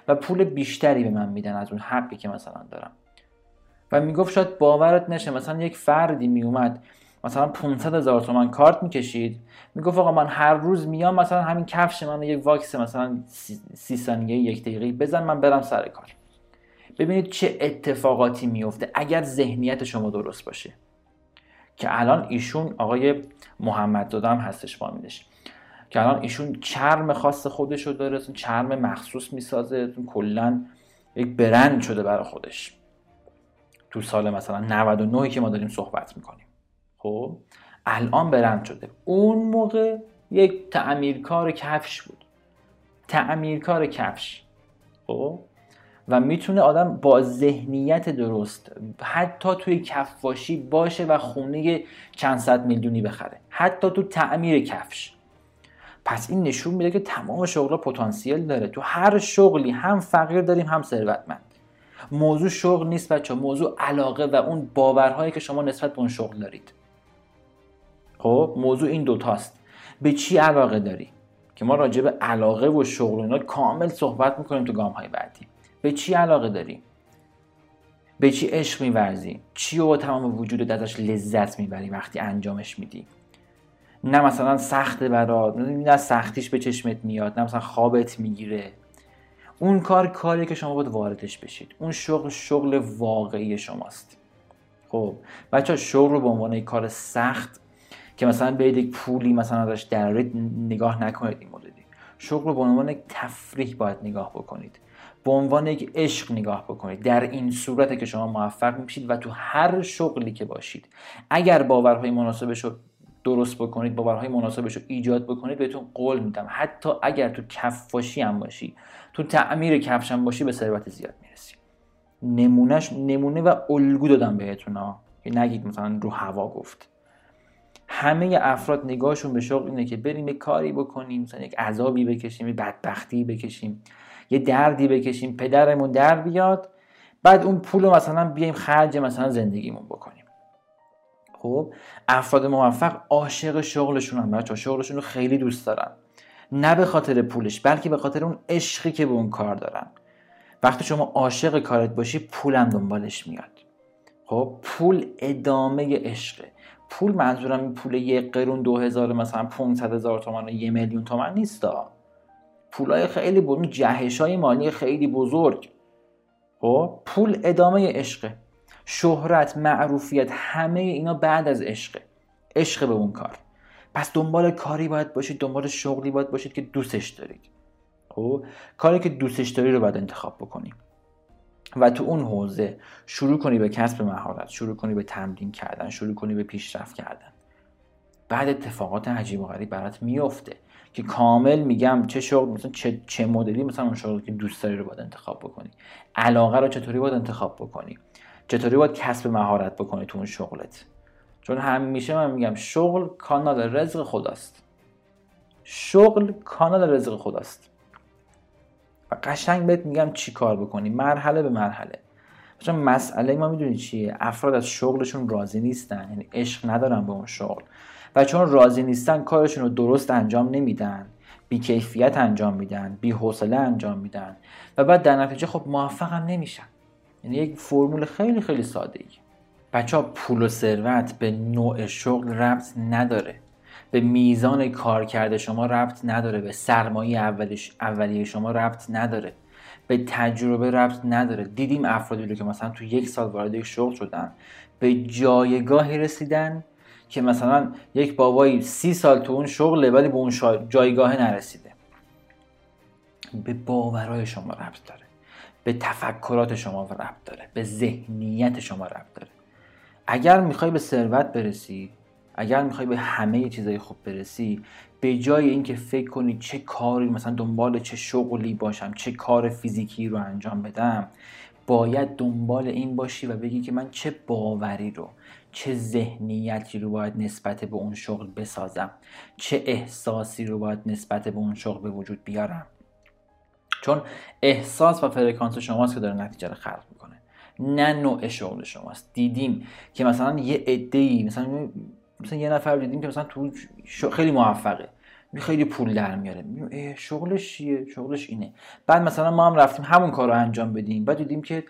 و پول بیشتری به من میدن از اون حقی که مثلا دارم. و می‌گفت شاید باورت نشه مثلا یک فردی میومد مثلا 500 هزار تومن کارت می‌کشید. می‌گفت آقا من هر روز میام مثلا همین کفش من یک واکس مثلا سی ثانیه یک دقیقه بزن من برم سر کار. ببینید چه اتفاقاتی میفته اگر ذهنیت شما درست باشه. که الان ایشون آقای محمد دادم هستش فامیلش که الان ایشون چرم خاص خودش رو داره چرم مخصوص می‌سازه کلا یک برند شده برای خودش. تو سال مثلا 99 که ما داریم صحبت می‌کنیم. خب؟ الان برند شده. اون موقع یک تعمیرکار کفش بود. تعمیرکار کفش. خب؟ و می‌تونه آدم با ذهنیت درست حتی توی کفاشی باشه و خونه چند صد میلیونی بخره. حتی تو تعمیر کفش. پس این نشون میده که تمام شغل پتانسیل داره. تو هر شغلی هم فقیر داریم هم ثروتمند. موضوع شغل نیست بچه موضوع علاقه و اون باورهایی که شما نسبت به اون شغل دارید. خب موضوع این دوتاست. به چی علاقه داری؟ که ما راجع به علاقه و شغل اینا کامل صحبت می‌کنیم تو گام های بعدی. به چی علاقه داری؟ به چی عشق میورزی؟ چی و تمام وجودت ازش لذت می‌بری وقتی انجامش میدی؟ نه مثلا سخت برات نه سختیش به چشمت میاد نه مثلا خوابت می‌گیره. اون کار کاری که شما باید واردش بشید. اون شغل شغل واقعی شماست. خب بچه شغل رو به عنوان یک کار سخت که مثلا به یک پولی مثلا ازش درارید نگاه نکنید این مدلی شغل رو به عنوان تفریح باید نگاه بکنید. به عنوان یک عشق نگاه بکنید. در این صورت که شما موفق میشید و تو هر شغلی که باشید. اگر باورهای مناسبش رو درست بکنید باورهای مناسبش رو ایجاد بکنید بهتون قول میدم. حتی اگر تو کفاشی هم باشی تو تعمیر کفش هم باشی به ثروت زیاد می‌رسی. نمونهش نمونه و الگو دادم بهتون ها که نگید مثلا رو هوا گفت. همه افراد نگاهشون به شغل اینه که بریم یک کاری بکنیم مثلا یک عذابی بکشیم یک بدبختی بکشیم. یه دردی بکشیم پدرمون در بیاد بعد اون پول رو مثلا بیایم خرج مثلا زندگیمون بکنیم. خب افراد موفق عاشق شغلشون هم بچه شغلشون رو خیلی دوست دارن. نه به خاطر پولش بلکه به خاطر اون عشقی که به اون کار دارن. وقتی شما عاشق کارت باشی پولم دنبالش میاد. خب پول ادامه عشقه. پول منظورم پول یک قرون دو هزار مثلا 500 هزار تومن و یه میلیون تومن نیستا پولای خیلی بزرگ جهش های مالی خیلی بزرگ. خب پول ادامه عشقه شهرت معروفیت همه اینا بعد از عشقه عشق به اون کار. پس دنبال کاری باید باشید دنبال شغلی باید باشید که دوستش دارید. خب کاری که دوستش داری رو باید انتخاب بکنی. و تو اون حوزه شروع کنی به کسب مهارت شروع کنی به تمرین کردن شروع کنی به پیشرفت کردن. بعد اتفاقات عجیب و غریب برات میفته که کامل میگم چه شغل مثلا چه, چه مدلی مثلا اون شغلی که دوست داری رو باید انتخاب بکنی. علاقه رو چطوری باید انتخاب بکنی؟ چطوری باید کسب مهارت بکنی تو اون شغلت؟ چون همیشه من میگم شغل کانال رزق خداست. شغل کانال رزق خداست. و قشنگ بهت میگم چی کار بکنی؟ مرحله به مرحله. چون مسئله ما می‌دونی چیه؟ افراد از شغلشون راضی نیستن یعنی عشق ندارن به اون شغل. و چون راضی نیستن کارشون رو درست انجام نمیدن بیکیفیت انجام میدن بی حوصله انجام میدن و بعد در نتیجه خب موفق هم نمیشن. یعنی یک فرمول خیلی خیلی ساده ای بچه پول و ثروت به نوع شغل ربط نداره. به میزان کار کرده شما ربط نداره. به سرمایه اولیه شما ربط نداره. به تجربه ربط نداره. دیدیم افرادی رو که مثلا تو یک سال وارد یک شغل شدن. به جایگاهی رسیدن که مثلا یک بابایی سی سال تو اون شغله ولی به اون جایگاه نرسیده. به باورهای شما ربط داره. به تفکرات شما ربط داره. به ذهنیت شما ربط داره. اگر می‌خوای به ثروت برسی اگر می‌خوای به همه چیزای خوب برسی به جای اینکه فکر کنی چه کاری مثلا دنبال چه شغلی باشم چه کار فیزیکی رو انجام بدم باید دنبال این باشی و بگی که من چه باوری رو چه ذهنیتی رو باید نسبت به اون شغل بسازم؟ چه احساسی رو باید نسبت به اون شغل به وجود بیارم؟ چون احساس و فرکانس شماست که داره نتیجه رو خلق می‌کنه. نه نوع شغل شماست. دیدیم که مثلا یه عده مثلا مثلا یه نفر دیدیم که مثلا تو خیلی موفقه. خیلی پول در میاره. شغلش چیه؟ شغلش اینه. بعد مثلا ما هم رفتیم همون کار رو انجام بدیم. بعد دیدیم که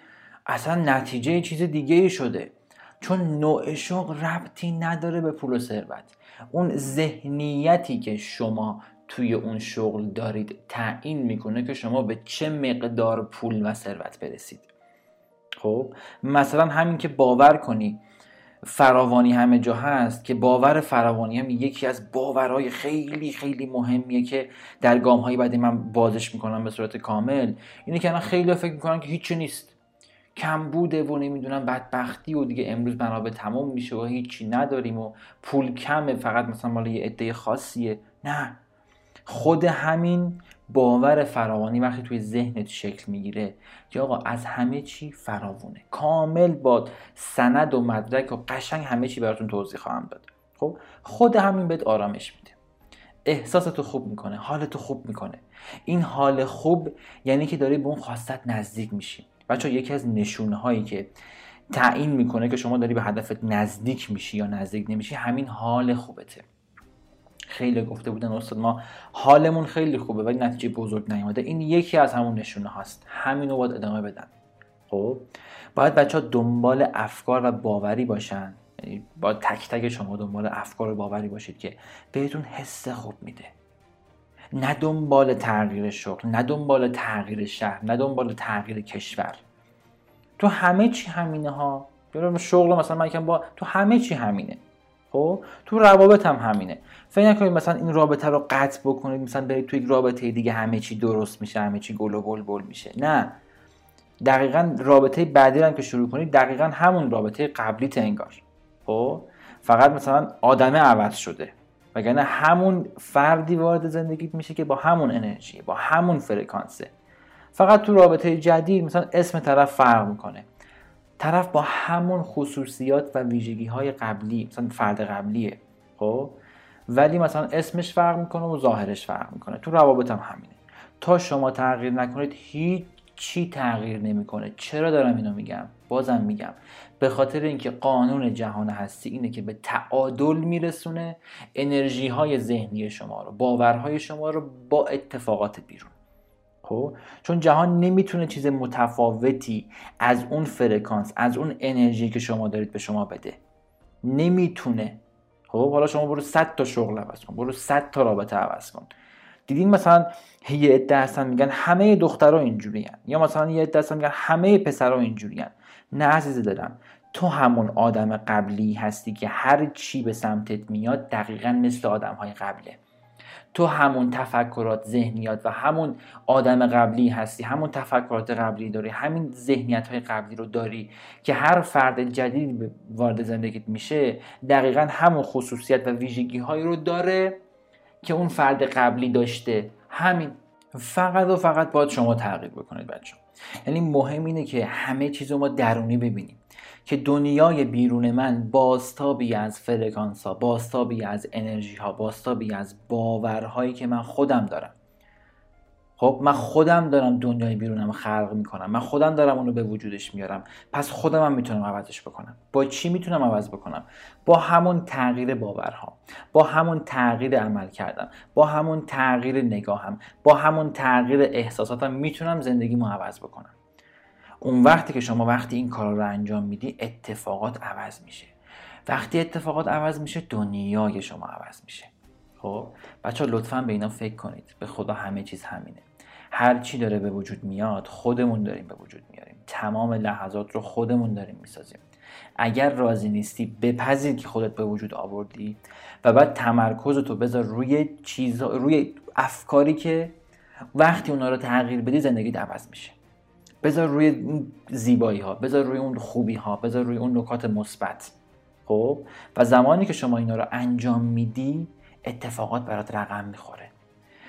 اصلا نتیجه چیز دیگه ای شده. چون نوع شغل ربطی نداره به پول و ثروت. اون ذهنیتی که شما توی اون شغل دارید تعیین می‌کنه که شما به چه مقدار پول و ثروت برسید. خب مثلا همین که باور کنی فراوانی همه جا هست که باور فراوانی هم یکی از باورهای خیلی خیلی مهمیه که در گام های بعدی من بازش می‌کنم به صورت کامل. اینه که الان خیلی فکر می‌کنن که هیچی نیست. کم بوده و نمی‌دونم بدبختی و دیگه امروز بنا تمام میشه و هیچی نداریم و پول کمه فقط مثلا مال یه عده خاصیه. نه. خود همین باور فراوانی وقتی توی ذهنت شکل می‌گیره که آقا از همه چی فراوونه. کامل با سند و مدرک و قشنگ همه چی براتون توضیح خواهم داد. خب؟ خود همین بهت آرامش میده. احساستو خوب می‌کنه حالتو خوب می‌کنه. این حال خوب یعنی که داری به اون خواستت نزدیک میشی. بچه یکی از نشونه هایی که تعیین می‌کنه که شما داری به هدفت نزدیک میشی یا نزدیک نمیشی همین حال خوبته. خیلی گفته بودن استاد ما حالمون خیلی خوبه ولی نتیجه بزرگ نیومده. این یکی از همون نشونه هاست. همین رو باید ادامه بدن. خب؟ باید بچه ها دنبال افکار و باوری باشن. یعنی با تک تک شما دنبال افکار و باوری باشید که بهتون حس خوب میده. نه دنبال تغییر شغل نه دنبال تغییر شهر نه دنبال تغییر کشور. تو همه چی همینه ها. شغل مثلا من با تو همه چی همینه. خب؟ تو روابط هم همینه. فکر نکنید مثلا این رابطه رو قطع بکنید مثلا برید تو یک رابطه دیگه همه چی درست میشه همه چی گل و بلبل میشه. نه. دقیقا رابطه بعدی هم که شروع کنید دقیقا همون رابطه قبلی انگار. خب؟ فقط مثلا آدمه عوض شده. وگرنه همون فردی وارد زندگیت میشه که با همون انرژی با همون فرکانسه فقط تو رابطه جدید مثلا اسم طرف فرق می‌کنه. طرف با همون خصوصیات و ویژگی های قبلی مثلا فرد قبلیه خب؟ ولی مثلا اسمش فرق می‌کنه و ظاهرش فرق می‌کنه. تو روابط هم همینه. تا شما تغییر نکنید هیچ چی تغییر نمی‌کنه. چرا دارم اینو میگم؟ بازم میگم. به خاطر اینکه قانون جهان هستی اینه که به تعادل میرسونه انرژی های ذهنی شما رو باورهای شما رو با اتفاقات بیرون. خب؟ چون جهان نمی‌تونه چیز متفاوتی از اون فرکانس از اون انرژی که شما دارید به شما بده. نمی‌تونه. خب؟ حالا شما برو 100 تا شغل عوض کن برو 100 تا رابطه عوض کن. دیدین مثلا یه عده هستن میگن همه دخترها اینجوری یا مثلا یه عده هستن میگن همه پسرها اینجوری نه عزیز دلم تو همون آدم قبلی هستی که هر چی به سمتت میاد دقیقا مثل آدم های قبله. تو همون تفکرات ذهنیات و همون آدم قبلی هستی همون تفکرات قبلی داری همین ذهنیت های قبلی رو داری که هر فرد جدید وارد زندگیت میشه دقیقا همون خصوصیت و ویژگی هایی رو داره که اون فرد قبلی داشته. همین. فقط و فقط باید شما تغییر بکنید بچه. یعنی مهم اینه که همه چیز رو ما درونی ببینیم. که دنیای بیرون من باستابی از فرکانس ها باستابی از انرژی ها باستابی از باورهایی که من خودم دارم. خب من خودم دارم دنیای بیرونم خلق می‌کنم. من خودم دارم اونو به وجودش میارم. پس خودم هم می‌تونم عوضش بکنم. با چی می‌تونم عوض بکنم؟ با همون تغییر باورها. با همون تغییر عمل کردم با همون تغییر نگاهم. با همون تغییر احساساتم می‌تونم زندگیمو عوض بکنم. اون وقتی که شما وقتی این کار رو انجام میدی اتفاقات عوض میشه. وقتی اتفاقات عوض میشه دنیای شما عوض میشه. خب بچه ها لطفا به اینا فکر کنید. به خدا همه چیز همینه. هر چی داره به وجود میاد خودمون داریم به وجود میاریم. تمام لحظات رو خودمون داریم می‌سازیم. اگر راضی نیستی بپذیر که خودت به وجود آوردی و بعد تمرکز تو بذار روی چیزا روی افکاری که وقتی اونا رو تغییر بدی زندگیت عوض میشه. بذار روی زیبایی ها بذار روی اون خوبی ها بذار روی اون نکات مثبت. خب؟ و زمانی که شما اینا رو انجام میدی اتفاقات برات رقم می‌خوره.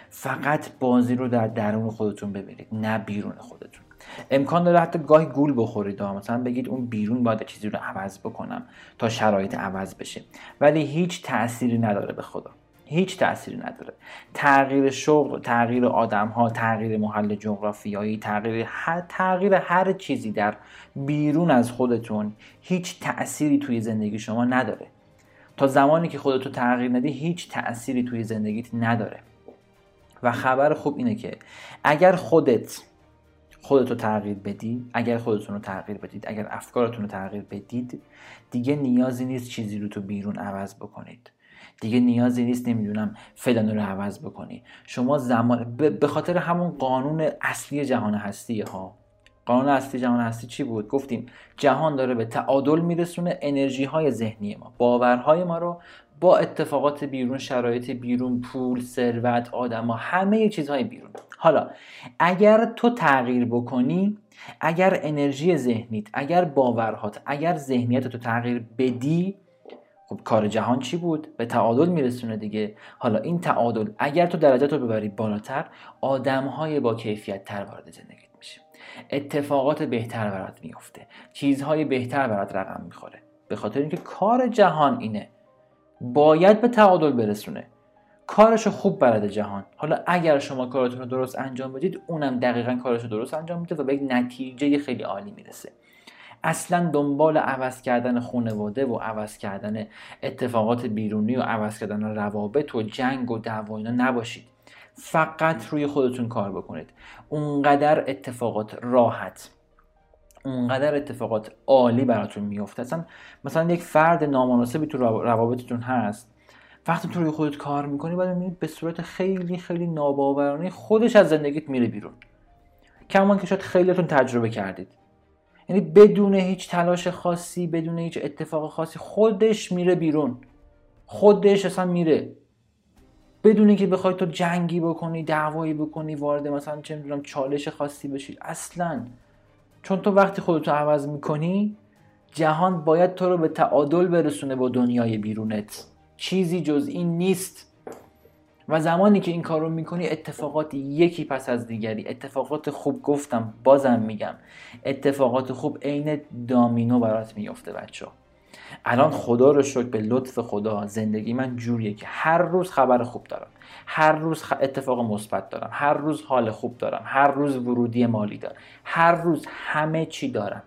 فقط بازی رو در درون خودتون ببینید نه بیرون خودتون. امکان داره حتی گاهی گول بخورید. مثلا بگید اون بیرون باید چیزی رو عوض بکنم تا شرایط عوض بشه. ولی هیچ تأثیری نداره به خدا. هیچ تأثیری نداره. تغییر شغل تغییر آدم ها تغییر محل جغرافیایی تغییر هر تغییر هر چیزی در بیرون از خودتون هیچ تأثیری توی زندگی شما نداره. تا زمانی که خودتو تغییر ندی هیچ تأثیری توی زندگیت نداره. و خبر خوب اینه که اگر خودت خودتو تغییر بدی اگر خودتون رو تغییر بدید اگر افکارتون رو تغییر بدید دیگه نیازی نیست چیزی رو تو بیرون عوض بکنید. دیگه نیازی نیست نمی‌دونم فلان رو عوض بکنی. شما زمان به خاطر همون قانون اصلی جهان هستی ها قانون اصلی جهان هستی چی بود؟ گفتیم جهان داره به تعادل میرسونه انرژی های ذهنی ما باورهای ما رو با اتفاقات بیرون شرایط بیرون پول ثروت آدما همه چیزهای بیرون. حالا اگر تو تغییر بکنی اگر انرژی ذهنیت اگر باورهات اگر ذهنیت تو تغییر بدی خب کار جهان چی بود؟ به تعادل میرسونه دیگه. حالا این تعادل اگر تو درجه رو ببری بالاتر آدمهای با کیفیت تر وارد زندگیت میشه اتفاقات بهتر برات میفته چیزهای بهتر برات رقم می‌خوره. به خاطر اینکه کار جهان اینه. باید به تعادل برسونه. کارش خوب بلده جهان. حالا اگر شما کارتون رو درست انجام بدید اونم دقیقا کارش رو درست انجام میده و به یک نتیجه خیلی عالی می‌رسه. اصلا دنبال عوض کردن خانواده و عوض کردن اتفاقات بیرونی و عوض کردن روابط و جنگ و دعوا نباشید. فقط روی خودتون کار بکنید. اونقدر اتفاقات راحت اونقدر اتفاقات عالی براتون میفته اصلا مثلا یک فرد نامناسبی تو روابطتون هست وقتی تو روی خودت کار می‌کنی باید می‌بینید به صورت خیلی خیلی ناباورانه خودش از زندگیت میره بیرون. کمان که شاید خیلیتون تجربه کردید. یعنی بدون هیچ تلاش خاصی بدون هیچ اتفاق خاصی خودش میره بیرون. خودش اصلا میره. بدون که بخوای تو جنگی بکنی دعوایی بکنی وارد مثلا چه می‌دونم چالش خاصی بشی. اصلا چون تو وقتی خودتو عوض می‌کنی جهان باید تو رو به تعادل برسونه با دنیای بیرونت. چیزی جز این نیست. و زمانی که این کار رو می‌کنی اتفاقات یکی پس از دیگری. اتفاقات خوب گفتم بازم میگم. اتفاقات خوب عین دامینو برات میفته بچه الان خدا رو شکر به لطف خدا زندگی من جوریه که هر روز خبر خوب دارم. هر روز اتفاق مثبت دارم. هر روز حال خوب دارم. هر روز ورودی مالی دارم. هر روز همه چی دارم.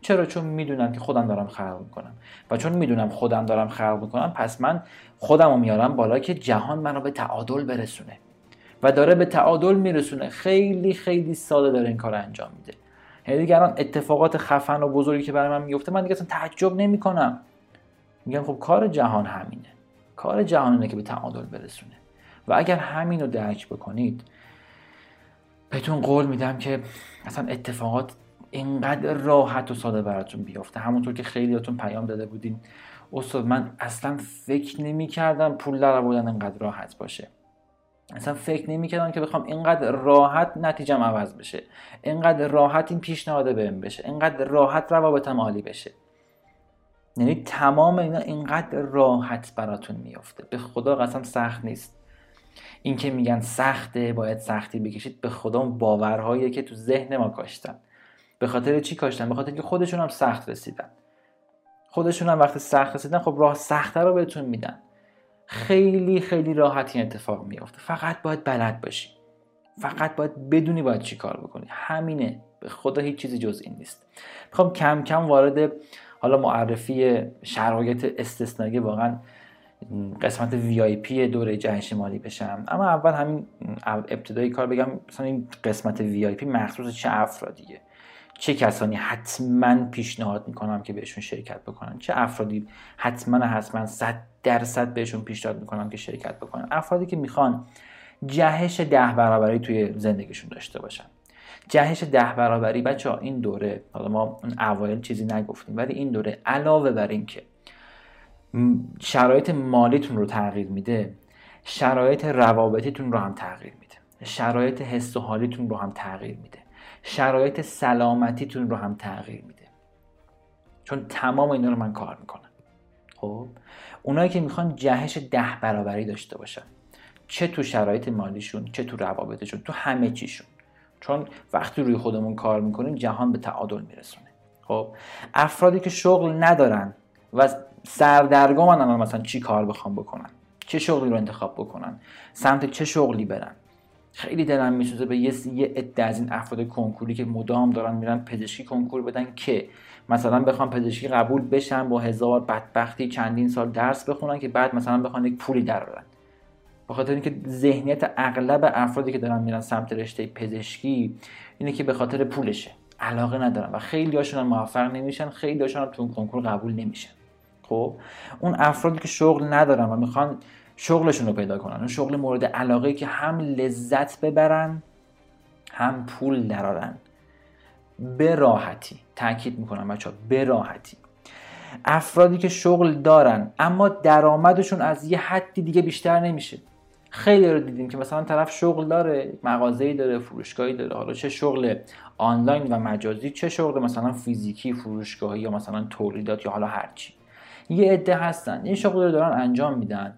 چرا؟ چون می‌دونم که خودم دارم خلق می‌کنم. و چون می‌دونم خودم دارم خلق می‌کنم پس من خودم رو میارم بالا که جهان منو به تعادل برسونه. و داره به تعادل میرسونه. خیلی خیلی ساده داره این کار انجام میده. یعنی دیگه اتفاقات خفن و بزرگی که برای من میفته من دیگه اصلا تعجب نمی‌کنم. میگم خب کار جهان همینه. کار جهان اینه که به تعادل برسونه. و اگر همین رو درک بکنید بهتون قول میدم که اصلا اتفاقات اینقدر راحت و ساده براتون بیفته. همونطور که خیلیاتون پیام داده بودین استاد من اصلا فکر نمی کردم پول در آوردن اینقدر راحت باشه. اصلا فکر نمی کردم که بخوام اینقدر راحت نتیجم عوض بشه. اینقدر راحت این پیشنهاده بهم بشه. اینقدر راحت روابطم عالی بشه. یعنی تمام اینا اینقدر راحت براتون میافته. به خدا قسم سخت نیست. این که میگن سخته باید سختی بکشید به خدا باورهایی که تو ذهن ما کاشتن. به خاطر چی کاشتن؟ به خاطر اینکه خودشون هم سخت رسیدن. خودشون هم وقتی سخت رسیدن خب راه سخته رو بهتون میدن. خیلی خیلی راحت این اتفاق میافته. فقط باید بلد باشی. فقط باید بدونی باید چی کار بکنی. همینه. به خدا هیچ چیزی جز این نیست. می‌خوام کم کم وارد حالا معرفی شرایط استثنایی واقعا قسمت VIP دوره جهش مالی بشم. اما اول همین ابتدایی کار بگم مثلا این قسمت VIP مخصوص چه افرادیه؟ چه کسانی حتما پیشنهاد می‌کنم که بهشون شرکت بکنن؟ چه افرادی حتما حتما صد درصد بهشون پیشنهاد می‌کنم که شرکت بکنن؟ افرادی که می‌خوان جهش ده برابری توی زندگیشون داشته باشن. جهش ده برابری بچه ها این دوره حالا ما اون اوایل چیزی نگفتیم ولی این دوره علاوه بر این که شرایط مالیتون رو تغییر میده شرایط روابطیتون رو هم تغییر میده شرایط حس و حالیتون رو هم تغییر میده. شرایط سلامتیتون رو هم تغییر میده. چون تمام اینا رو من کار می‌کنم. خب؟ اونایی که می‌خوان جهش ده برابری داشته باشن. چه تو شرایط مالیشون چه تو روابطشون تو همه چیشون. چون وقتی روی خودمون کار می‌کنیم جهان به تعادل میرسونه. خب؟ افرادی که شغل ندارن و سردرگمن الان مثلا چی کار بخوام بکنن چه شغلی رو انتخاب بکنن سمت چه شغلی برن خیلی دلم میسوزه به یه عده از این افراد کنکوری که مدام دارن میرن پزشکی کنکور بدن که مثلا بخوام پزشکی قبول بشن با هزار بدبختی چندین سال درس بخونن که بعد مثلا بخوان یک پولی درارن به خاطر اینکه ذهنیت اغلب افرادی که دارن میرن سمت رشته پزشکی اینه که به خاطر پولشه. علاقه ندارن و خیلی هاشون موفق نمیشن خیلی هاشون تو کنکور قبول نمیشن. خب؟ اون افرادی که شغل ندارن و می‌خوان شغلشون رو پیدا کنن. اون شغل مورد علاقه که هم لذت ببرن هم پول درارن. به راحتی. تاکید می‌کنم بچه به راحتی. افرادی که شغل دارن اما درآمدشون از یه حدی دیگه بیشتر نمیشه. خیلی رو دیدیم که مثلا طرف شغل داره مغازه‌ای داره فروشگاهی داره. حالا چه شغل آنلاین و مجازی چه شغل مثلا فیزیکی فروشگاهی یا مثلا تولیدات یا حالا هرچی یه عده هستن. این شغل رو دارن انجام میدن.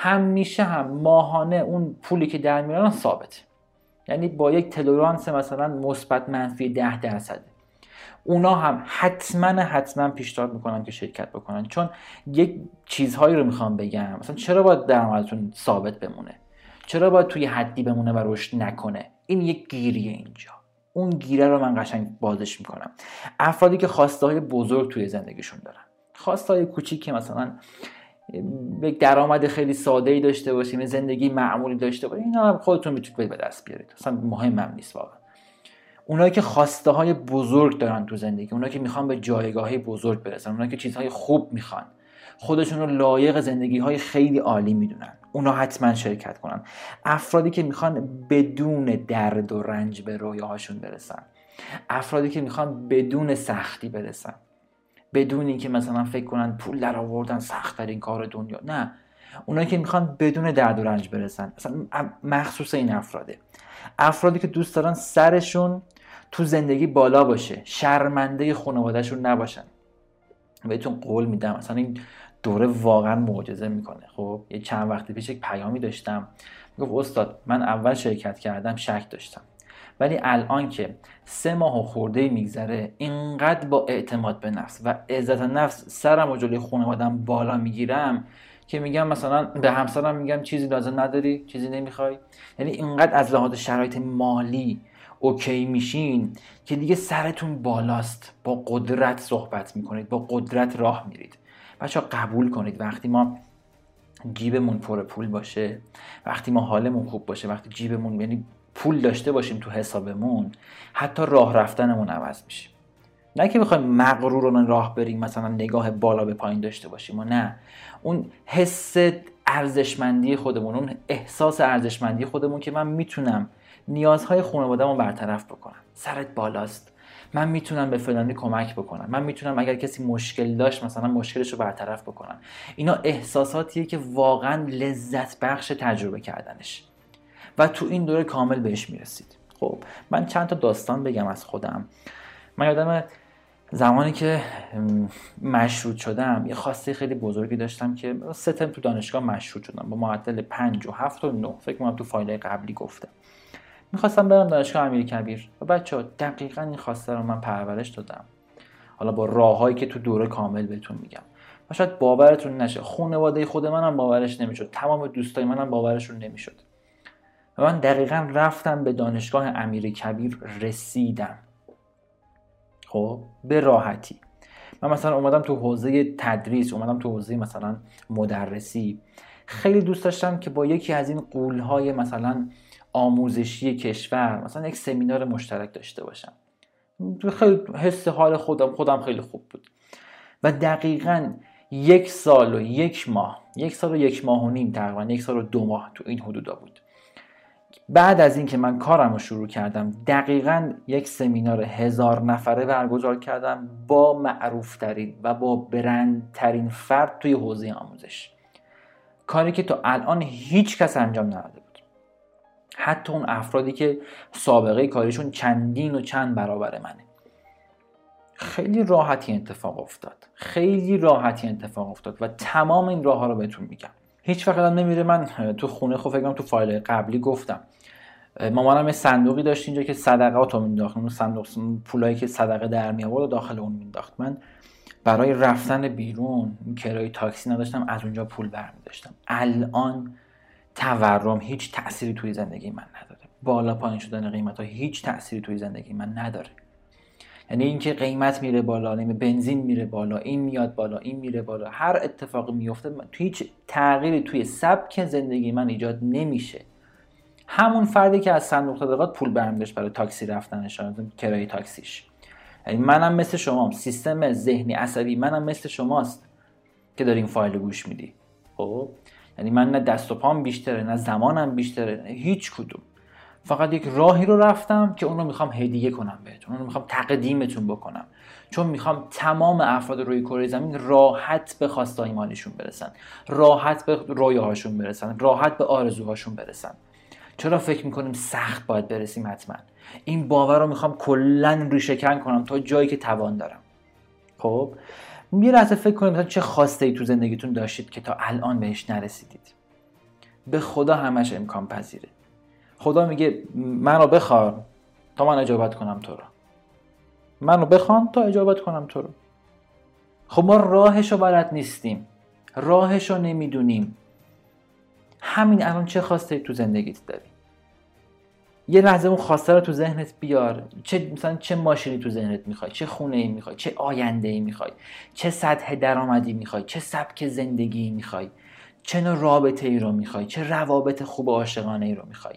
همیشه هم ماهانه اون پولی که در میارن ثابت یعنی با یک تلورانس مثلا مثبت منفی ده درصده اونا هم حتما حتما پیشنهاد می‌کنن که شرکت بکنن. چون یک چیزهایی رو می‌خوام بگم. مثلا چرا باید درآمدتون ثابت بمونه؟ چرا باید توی حدی بمونه و رشد نکنه؟ این یک گیریه اینجا. اون گیره رو من قشنگ بازش می‌کنم. افرادی که خواسته های بزرگ توی زندگیشون دارن. خواسته های کوچیک که مثلا یک درآمد خیلی ساده ای داشته باشیم زندگی معمولی داشته باشیم اینا هم خودتون می‌تونید به دست بیارید. اصلا مهمم نیست واقعا. اونایی که خواسته های بزرگ دارن تو زندگی اونایی که می‌خوان به جایگاه بزرگ برسن اونایی که چیزهای خوب می‌خوان خودشون رو لایق زندگی های خیلی عالی می‌دونن. اونا حتما شرکت کنن. افرادی که می‌خوان بدون درد و رنج به رویاهاشون برسن. افرادی که می‌خوان بدون سختی برسن. بدون اینکه مثلا فکر کنن پول در آوردن سخت ترین کار دنیا. نه. اونایی که می‌خوان بدون درد و رنج برسن. اصلا مخصوص این افراده. افرادی که دوست دارن سرشون تو زندگی بالا باشه. شرمنده خانوادهشون نباشن. بهتون قول میدم. اصلا این دوره واقعا معجزه می‌کنه. خب یه چند وقتی پیش یک پیامی داشتم. گفت استاد من اول شرکت کردم شک داشتم. ولی الان که سه ماه و خورده میگذره اینقدر با اعتماد به نفس و عزت نفس سرم و جلوی خانوادم بالا می‌گیرم که میگم مثلا به همسرم میگم چیزی لازم نداری چیزی نمی‌خوای. یعنی اینقدر از لحاظ شرایط مالی اوکی میشین که دیگه سرتون بالاست. با قدرت صحبت می‌کنید با قدرت راه میرید. بچه قبول کنید وقتی ما جیبمون پر پول باشه وقتی ما حالمون خوب باشه وقتی جیبمون یعنی پول داشته باشیم تو حسابمون حتی راه رفتنمون عوض میشه. نه که بخوایم مغرورانه راه بریم مثلا نگاه بالا به پایین داشته باشیم و نه. اون حس ارزشمندی خودمون اون احساس ارزشمندی خودمون که من می‌تونم نیازهای خانواده‌مو برطرف بکنم. سرت بالاست. من می‌تونم به فلانی کمک بکنم. من می‌تونم اگر کسی مشکل داشت مثلا مشکلش رو برطرف بکنم. اینا احساساتیه که واقعا لذت بخش تجربه کردنش. و تو این دوره کامل بهش می‌رسید. خب من چند تا داستان بگم از خودم. من یادم زمانی که مشروط شدم یه خواسته خیلی بزرگی داشتم که سه ترم تو دانشگاه مشروط شدم با معدل 5 و 7 و 9 فکر کنم تو فایل قبلی گفتم. می‌خواستم برم دانشگاه امیر کبیر و بچه ها دقیقا این خواسته رو من پرورش دادم. حالا با راههایی که تو دوره کامل بهتون میگم. و شاید باورتون نشه خانواده خود منم باورش نمی‌شد. تمام دوستای منم باورشون نمی‌شد. و من دقیقا رفتم به دانشگاه امیر کبیر رسیدم. خب به راحتی. من مثلا اومدم تو حوزه تدریس اومدم تو حوزه مثلا مدرسی. خیلی دوست داشتم که با یکی از این قولهای مثلا آموزشی کشور مثلا یک سمینار مشترک داشته باشم. خیلی حس حال خودم خودم خیلی خوب بود. و دقیقا یک سال و یک ماه یک سال و یک ماه و نیم تقریبا یک سال و دو ماه تو این حدودا بود. بعد از اینکه من کارم رو شروع کردم دقیقا یک سمینار هزار نفره برگزار کردم با معروفترین و با برندترین فرد توی حوزه آموزش. کاری که تا الان هیچ کس انجام نداده بود. حتی اون افرادی که سابقه کاریشون چندین و چند برابر منه. خیلی راحتی اتفاق افتاد. خیلی راحتی اتفاق افتاد و تمام این راه ها رو بهتون میگم. هیچ وقت نمیره من تو خونه خب فکرم تو فایل قبلی گفتم. مامانم یه صندوقی داشت اینجا که صدقات رو مینداخت. اون صندوق پولایی که صدقه در می آورد داخل اون مینداخت. من برای رفتن بیرون کرای تاکسی نداشتم از اونجا پول برمی داشتم الان تورم هیچ تأثیری توی زندگی من نداره. بالا پایین شدن قیمت ها هیچ تأثیری توی زندگی من نداره. یعنی اینکه قیمت میره بالا نیم بنزین میره بالا این میاد بالا این میره بالا هر اتفاقی میفته هیچ تغییری توی سبک زندگی من ایجاد نمیشه. همون فردی که از صندوق صدقات پول برمیداشت برای تاکسی رفتنش کرایه تاکسیش. یعنی منم مثل شما سیستم ذهنی عصبی منم مثل شماست که داری این فایل گوش میدی. خب؟ یعنی من نه دست و پام بیشتره نه زمانم بیشتره هیچ کدوم. فقط یک راهی رو رفتم که اون رو می‌خوام هدیه کنم بهتون اون رو می‌خوام تقدیمتون بکنم. چون می‌خوام تمام افراد روی کره زمین راحت به خواستای مالیشون برسن. راحت به رویاهاشون برسن. راحت به آرزوهاشون برسن. چرا فکر می‌کنیم سخت باید برسیم حتما؟ این باور رو می‌خوام کلا ریشه کنم تا جایی که توان دارم. خب یه لحظه فکر کنیم مثلا چه خواسته ای تو زندگیتون داشتید که تا الان بهش نرسیدید. به خدا همش امکان پذیره. خدا میگه منو بخوار تا من اجابت کنم تو رو. منو بخوان تا اجابت کنم تو رو. خب ما راهشو بلد نیستیم. راهشو نمی‌دونیم. همین الان چه خواسته تو زندگیت داری؟ یه لحظه اون خواسته رو تو ذهنت بیار. چه مثلا چه ماشینی تو ذهنت می‌خوای؟ چه خونه ای می‌خوای؟ چه آینده ای می‌خوای؟ چه سطح درآمدی می‌خوای؟ چه سبک زندگی می‌خوای؟ چه نوع رابطه ای رو می‌خوای؟ چه روابط خوب عاشقانه ای رو می‌خوای؟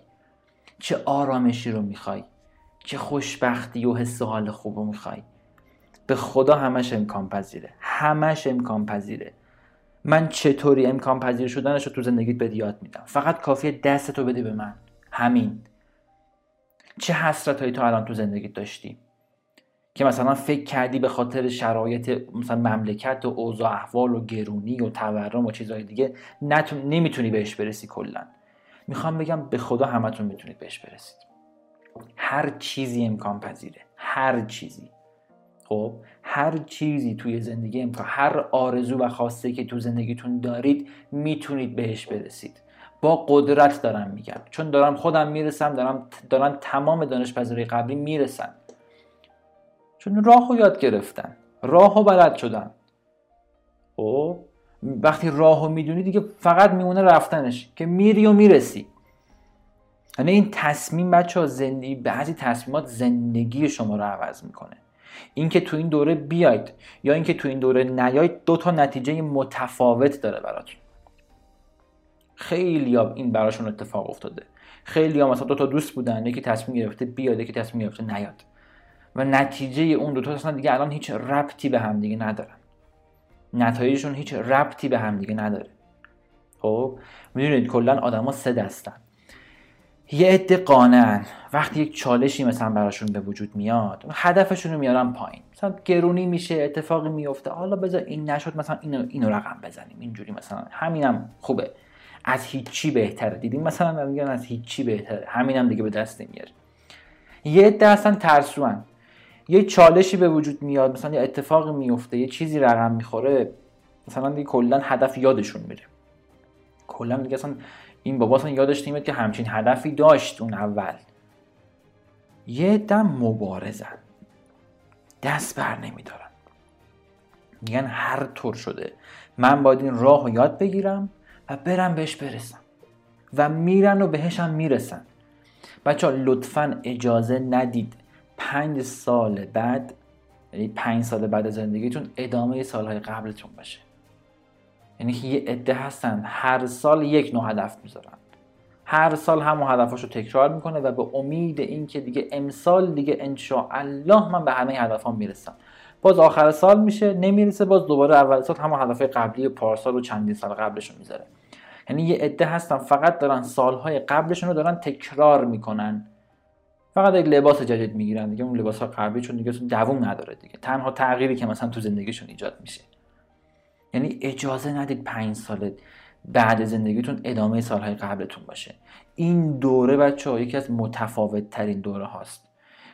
چه آرامشی رو می‌خوای؟ چه خوشبختی و حس حال خوب رو می‌خوای؟ به خدا همش امکان پذیره همش امکان پذیره من چطوری امکان پذیر شدنش رو تو زندگیت به یاد میدم. فقط کافیه دستتو بده به من. همین. چه حسرت هایی تو الان تو زندگیت داشتی؟ که مثلا فکر کردی به خاطر شرایط مثلا مملکت و اوضاع احوال و گرونی و تورم و چیزهای دیگه نمی‌تونی بهش برسی کلا. می‌خوام بگم به خدا همتون می‌تونید بهش برسید. هر چیزی امکان پذیره. هر چیزی. خب؟ هر چیزی توی زندگی امکان هر آرزو و خواسته که تو زندگیتون دارید می‌تونید بهش برسید. با قدرت دارم میگم. چون دارم خودم می‌رسم دارم دارن تمام دانش پذیری قبلی می‌رسن. چون راه یاد گرفتن. راه بلد شدن. خب؟ وقتی راهو می‌دونی دیگه فقط میمونه رفتنش. که میری و می‌رسی. یعنی این تصمیم بچه ها زندگی بعضی تصمیمات زندگی شما رو عوض می‌کنه. اینکه تو این دوره بیاید یا اینکه تو این دوره نیاید دو تا نتیجه متفاوت داره براتون. خیلی ها این براشون اتفاق افتاده. خیلی ها مثلا دو تا دوست بودن یکی تصمیم گرفته بیاد یکی تصمیم گرفته نیاد. و نتیجه اون دو تا اصلا دیگه الان هیچ ربطی به هم دیگه ندارن. نتایجشون هیچ ربطی به هم دیگه نداره. خب می‌دونید کلا آدما سه دستن. یه عده قانعن. وقتی یک چالشی مثلا براشون به وجود میاد هدفشون رو میارن پایین. مثلا گرونی میشه اتفاقی میفته. حالا بذار این نشد مثلا اینو اینو رقم بزنیم. اینجوری مثلا. همینم خوبه. از هیچی بهتره. دیدیم مثلا میگن از هیچی بهتره. همینم دیگه به دست نمیاره یه عده اصلا ترسوان. یه چالشی به وجود میاد مثلا یه اتفاقی میفته یه چیزی رقم می‌خوره مثلا دیگه کلا هدف یادشون میره. کلا دیگه اصلا این بابا اصلا یادش نمیاد که همچین هدفی داشت اون اول. یه دم مبارزن. دست بر نمیدارن. میگن هر طور شده. من باید این راه رو یاد بگیرم و برم بهش برسم. و میرن و بهش هم می‌رسن. بچه ها لطفا اجازه ندید. پنج سال بعد یعنی پنج سال بعد زندگیتون ادامه سالهای قبلتون باشه. یعنی که یه عده هستن. هر سال یک نوع هدف می‌ذارن. هر سال همون هدفاشو تکرار می‌کنه و به امید اینکه دیگه امسال دیگه ان الله من به همه هدفام می‌رسم. باز آخر سال میشه نمی‌رسه باز دوباره اول سال همون هدفهای قبلی پارسال و چندین سال قبلش رو می‌ذاره. یعنی یه عده هستن فقط دارن سالهای قبلشون رو دارن تکرار می‌کنن. فقط یک لباس جدید می‌گیرن دیگه اون لباس ها قبلی چون دیگه دووم نداره دیگه. تنها تغییری که مثلا تو زندگیشون ایجاد میشه. یعنی اجازه ندید پنج سال بعد زندگیتون ادامه سالهای قبلتون باشه. این دوره بچه ها یکی از متفاوت ترین دوره هاست.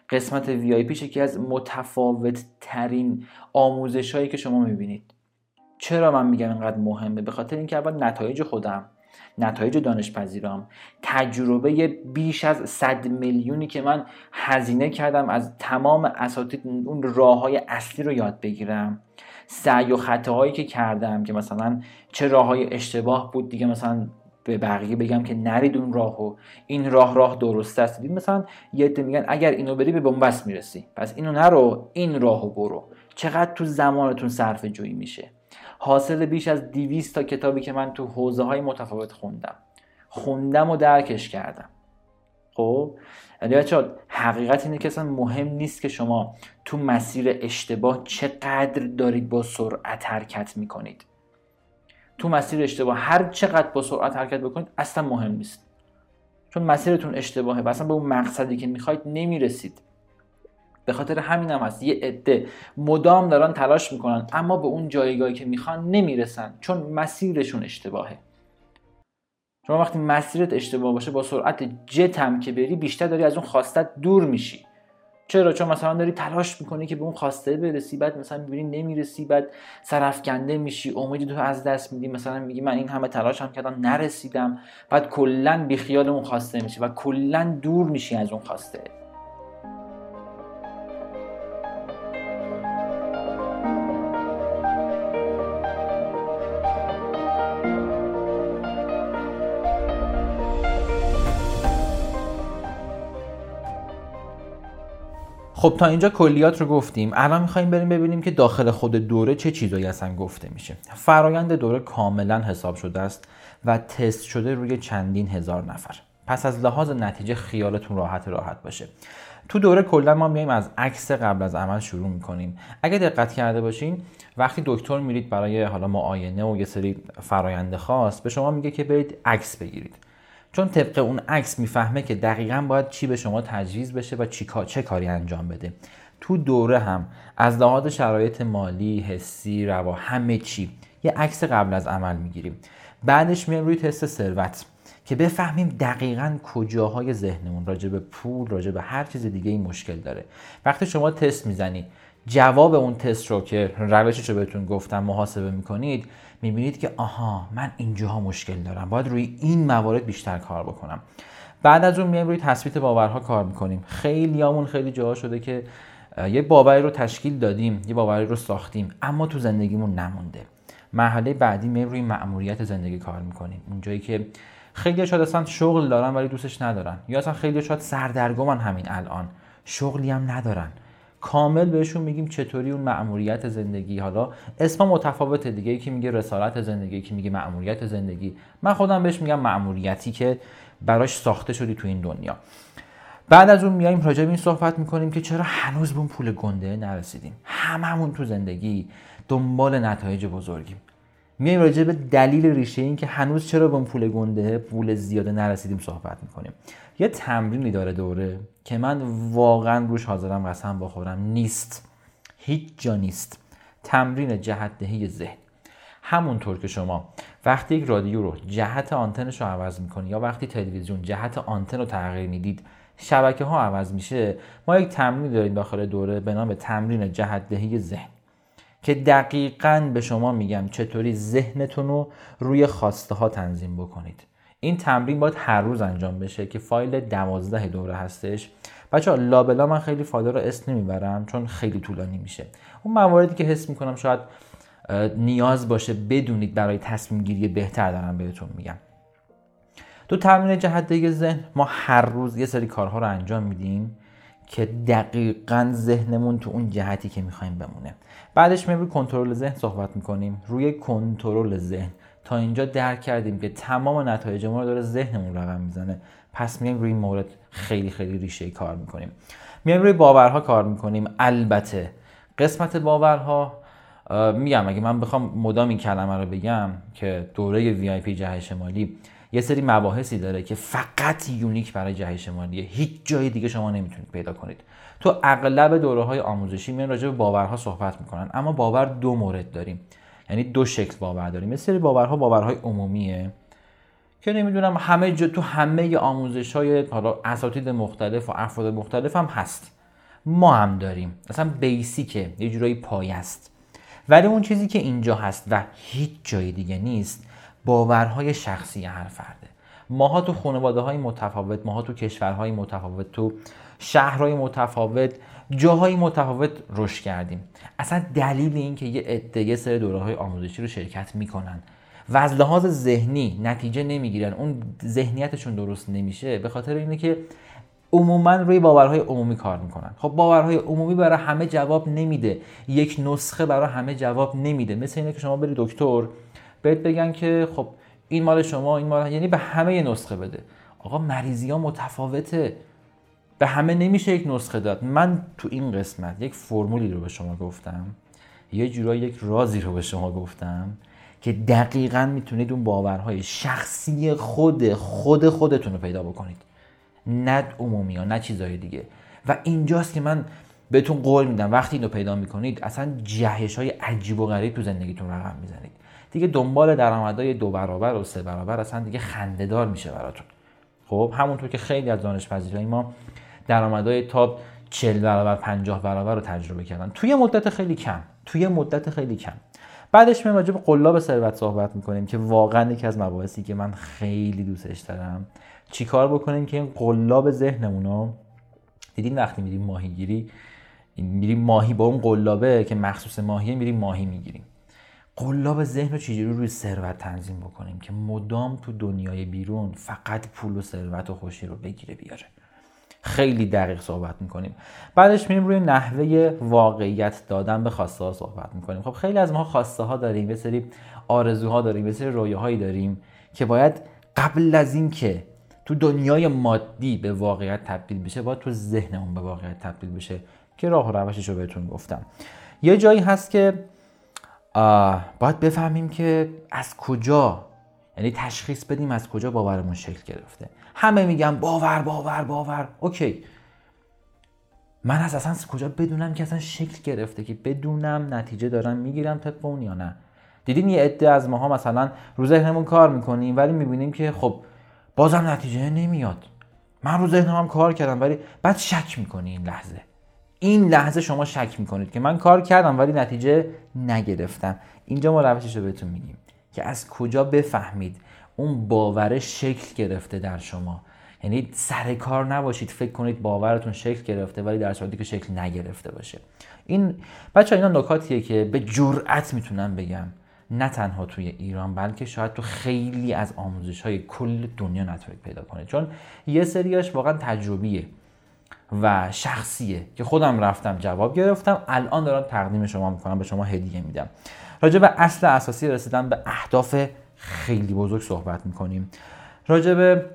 قسمت وی آی یکی از متفاوت ترین آموزش هایی که شما می‌بینید. چرا من میگم اینقدر مهمه؟ به خاطر اینکه اول نتایج خودم نتایج دانشپذیرام تجربه بیش از صد میلیونی که من هزینه کردم از تمام اساتید اون راه های اصلی رو یاد بگیرم. سعی و خطاهایی که کردم که مثلا چه راه های اشتباه بود دیگه مثلا به بقیه بگم که نرید اون راهو این راه راه درست است. دید مثلا یه میگن اگر اینو بری به بنبست می‌رسی. پس اینو نرو این راهو برو. چقدر تو زمانتون صرف جویی میشه. حاصل بیش از 200 تا کتابی که من تو حوزه های متفاوت خوندم. خوندم و درکش کردم. خب؟ یعنی بچه حقیقت اینه که اصلا مهم نیست که شما تو مسیر اشتباه چقدر دارید با سرعت حرکت می‌کنید. تو مسیر اشتباه هر چقدر با سرعت حرکت بکنید اصلا مهم نیست. چون مسیرتون اشتباهه و اصلا به اون مقصدی که می‌خواید نمی‌رسید. به خاطر همین هم هست. یه عده مدام دارن تلاش می‌کنن اما به اون جایگاهی که می‌خوان نمی‌رسن چون مسیرشون اشتباهه. شما وقتی مسیرت اشتباه باشه با سرعت جت هم که بری بیشتر داری از اون خواستت دور میشی. چرا؟ چون مثلا داری تلاش می‌کنی که به اون خواسته برسی بعد مثلا می‌بینی نمی‌رسی بعد سرفکنده میشی امید تو از دست میدی مثلا میگی من این همه تلاش هم کردم نرسیدم. بعد کلا بیخیال اون خواسته میشی و کلا دور میشی از اون خواسته. خب تا اینجا کلیات رو گفتیم. الان می‌خوایم بریم ببینیم که داخل خود دوره چه چیزایی اصلا گفته میشه. فرایند دوره کاملا حساب شده است و تست شده روی چندین هزار نفر. پس از لحاظ نتیجه خیالتون راحت راحت باشه. تو دوره کلا ما میایم از عکس قبل از عمل شروع می‌کنیم. اگه دقت کرده باشین وقتی دکتر میرید برای حالا معاینه و یه سری فرایند خاص به شما میگه که برید عکس بگیرید. چون طبق اون عکس می‌فهمه که دقیقا باید چی به شما تجویز بشه و چی چه کاری انجام بده. تو دوره هم از لحاظ شرایط مالی، حسی، روا همه چی یه عکس قبل از عمل می‌گیریم. بعدش میایم روی تست ثروت که بفهمیم دقیقا کجاهای ذهنمون راجع به پول راجع به هر چیز دیگه این مشکل داره. وقتی شما تست می‌زنی جواب اون تست رو که روشش رو بهتون گفتم محاسبه می‌کنید می‌بینید که آها من اینجاها مشکل دارم. باید روی این موارد بیشتر کار بکنم. بعد از اون میایم روی تثبیت باورها کار می‌کنیم. خیلی همون خیلی جاها شده که یه باوری رو تشکیل دادیم یه باوری رو ساختیم اما تو زندگیمون نمونده. مرحله بعدی میایم روی مأموریت زندگی کار می‌کنیم. اونجایی که خیلی شاید اصلا شغل دارن ولی دوستش ندارن. یا اصلا خیلی شاید سردرگمن همین الان. شغلی هم ندارن. کامل بهشون میگیم چطوری اون مأموریت زندگی حالا اسم متفاوت دیگه یکی میگه رسالت زندگی یکی میگه مأموریت زندگی. من خودم بهش میگم مأموریتی که براش ساخته شدی تو این دنیا. بعد از اون میایم راجع به این صحبت می‌کنیم که چرا هنوز به اون پول گنده نرسیدیم. هممون تو زندگی دنبال نتایج بزرگیم. میایم راجع به دلیل ریشه این که هنوز چرا به اون پول گنده پول زیاده نرسیدیم صحبت می‌کنیم. یه تمرینی داره دوره که من واقعا روش حاضرم قسم بخورم. نیست. هیچ جا نیست. تمرین جهت دهی ذهن. همونطور که شما وقتی یک رادیو رو جهت آنتنش رو عوض می‌کنی یا وقتی تلویزیون جهت آنتن رو تغییر می‌دید شبکه ها عوض میشه. ما یک تمرین داریم داخل دوره به نام تمرین جهت دهی ذهن. که دقیقا به شما میگم چطوری ذهنتون رو روی خواسته ها تنظیم بکنید. این تمرین باید هر روز انجام بشه که فایل دوازده دوره هستش. بچه ها لابلا من خیلی فایل رو اسم نمی‌برم چون خیلی طولانی میشه. اون مواردی که حس می‌کنم شاید نیاز باشه بدونید برای تصمیم گیری بهتر دارم بهتون میگم. تو تمرین جهت ذهن ما هر روز یه سری کارها رو انجام میدیم که دقیقا ذهنمون تو اون جهتی که می‌خوایم بمونه. بعدش میریم روی کنترل ذهن صحبت می‌کنیم. روی کنترل ذهن. تا اینجا درک کردیم که تمام نتایج ما رو داره ذهنمون رقم می‌زنه. پس میایم روی این مورد خیلی خیلی ریشه‌ای کار می‌کنیم. میایم روی باورها کار می‌کنیم. البته قسمت باورها میگم اگه من بخوام مدام این کلمه رو بگم که دوره VIP جهش مالی یه سری مباحثی داره که فقط unique برای جهش مالیه هیچ جای دیگه شما نمی‌تونید پیدا کنید. تو اغلب دوره های آموزشی میان راجع به باورها صحبت می‌کنن. اما باور دو مورد داریم. یعنی دو شکل باور داریم. یه باورها باورهای عمومیه که نمی‌دونم همه جا تو همه آموزش های حالا اساتید مختلف و افراد مختلف هم هست. ما هم داریم. اصلا بیسیکه یه جورایی پای است ولی اون چیزی که اینجا هست و هیچ جای دیگه نیست باورهای شخصی هر فرده. ماها تو خانواده های متفاوت ماها تو کشورهای متفاوت تو شهرهای متفاوت جاهای متفاوت رشد کردیم. اصلا دلیل این که یه عده یه سری دوره های آموزشی رو شرکت می‌کنن و از لحاظ ذهنی نتیجه نمی‌گیرن اون ذهنیتشون درست نمیشه به خاطر اینه که عموما روی باورهای عمومی کار می‌کنن. خب باورهای عمومی برای همه جواب نمیده. یک نسخه برای همه جواب نمیده. مثل اینه که شما بری دکتر بهت بگن که خب این مال شما این مال یعنی به همه نسخه بده. آقا مریضی ها متفاوته. به همه نمیشه یک نسخه داد. من تو این قسمت یک فرمولی رو به شما گفتم. یه جورایی یک رازی رو به شما گفتم که دقیقا می‌تونید اون باورهای شخصی خود خود خودتون رو پیدا بکنید. نه عمومی ها نه چیزهای دیگه. و اینجاست که من بهتون قول میدم وقتی اینو پیدا می‌کنید اصلا جهش های عجیب و غریب تو زندگیتون رقم می‌زنید. دیگه دنبال درآمدهای دو برابر و سه برابر اصلا دیگه خندهدار میشه براتون. خب همونطور که خیلی از دانش ما درآمدهای تا 40 برابر 50 برابر رو تجربه کردن. توی مدت خیلی کم توی مدت خیلی کم. بعدش میایم راجع به قلاب ثروت صحبت می‌کنیم که واقعا یکی از مباحثی که من خیلی دوستش دارم. چیکار بکنیم که این قلاب ذهنمون رو دیدین وقتی میریم ماهیگیری میریم ماهی با اون قلابه که مخصوص ماهیه میریم ماهی می‌گیریم. قلاب ذهن رو چجوری روی ثروت تنظیم بکنیم که مدام تو دنیای بیرون فقط پول و ثروت و خوشی رو بگیره بیاره؟ خیلی دقیق صحبت می‌کنیم. بعدش میریم روی نحوه واقعیت دادن به خواسته ها صحبت می‌کنیم. خب خیلی از ما خواسته ها داریم یه سری آرزوها داریم یه سری رویاهایی داریم که باید قبل از اینکه تو دنیای مادی به واقعیت تبدیل بشه باید تو ذهنمون به واقعیت تبدیل بشه که راه و روشش رو بهتون گفتم. یه جایی هست که باید بفهمیم که از کجا یعنی تشخیص بدیم از کجا باورمون شکل گرفته. همه میگن باور باور باور. اوکی. من از اصلا کجا بدونم که اصلا شکل گرفته که بدونم نتیجه دارم می‌گیرم طبق اون یا نه. دیدین یه عده از ماها مثلا رو ذهنمون کار می‌کنیم ولی می‌بینیم که خب بازم نتیجه نمیاد. من رو ذهنم کار کردم ولی بعد شک می‌کنی این لحظه. این لحظه شما شک می‌کنید که من کار کردم ولی نتیجه نگرفتم. اینجا ما روشش رو بهتون میگیم که از کجا بفهمید اون باور شکل گرفته در شما. یعنی سر کار نباشید فکر کنید باورتون شکل گرفته ولی در صورتی که شکل نگرفته باشه. این بچه اینا نکاتیه که به جرأت می‌تونم بگم. نه تنها توی ایران بلکه شاید تو خیلی از آموزش های کل دنیا نتایج پیدا کنه. چون یه سریاش واقعا تجربیه و شخصیه که خودم رفتم جواب گرفتم. الان دارم تقدیم شما می‌کنم به شما هدیه میدم. راجع به اصل اساسی رسیدن به اهداف خیلی بزرگ صحبت می‌کنیم. به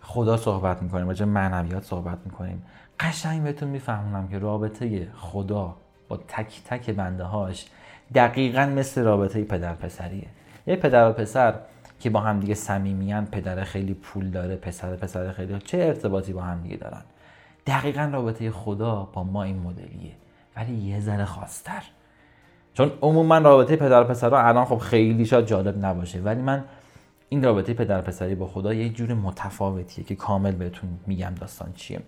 خدا صحبت می‌کنیم راجع معنویات صحبت می‌کنیم. قشنگ بهتون میفهمونم که رابطه خدا با تک تک بنده هاش دقیقا مثل رابطه پدر پسریه. یه پدر و پسر که با هم دیگه صمیمیان پدر خیلی پول داره پسر پسر خیلی چه ارتباطی با هم دیگه دارن؟ دقیقا رابطه خدا با ما این مدلیه ولی یه ذره خواستر چون عموما رابطه پدر و پسر الان خب خیلی شاید جالب نباشه ولی من این رابطه پدر پسری با خدا یه جور متفاوتیه که کامل بهتون میگم داستان چیه.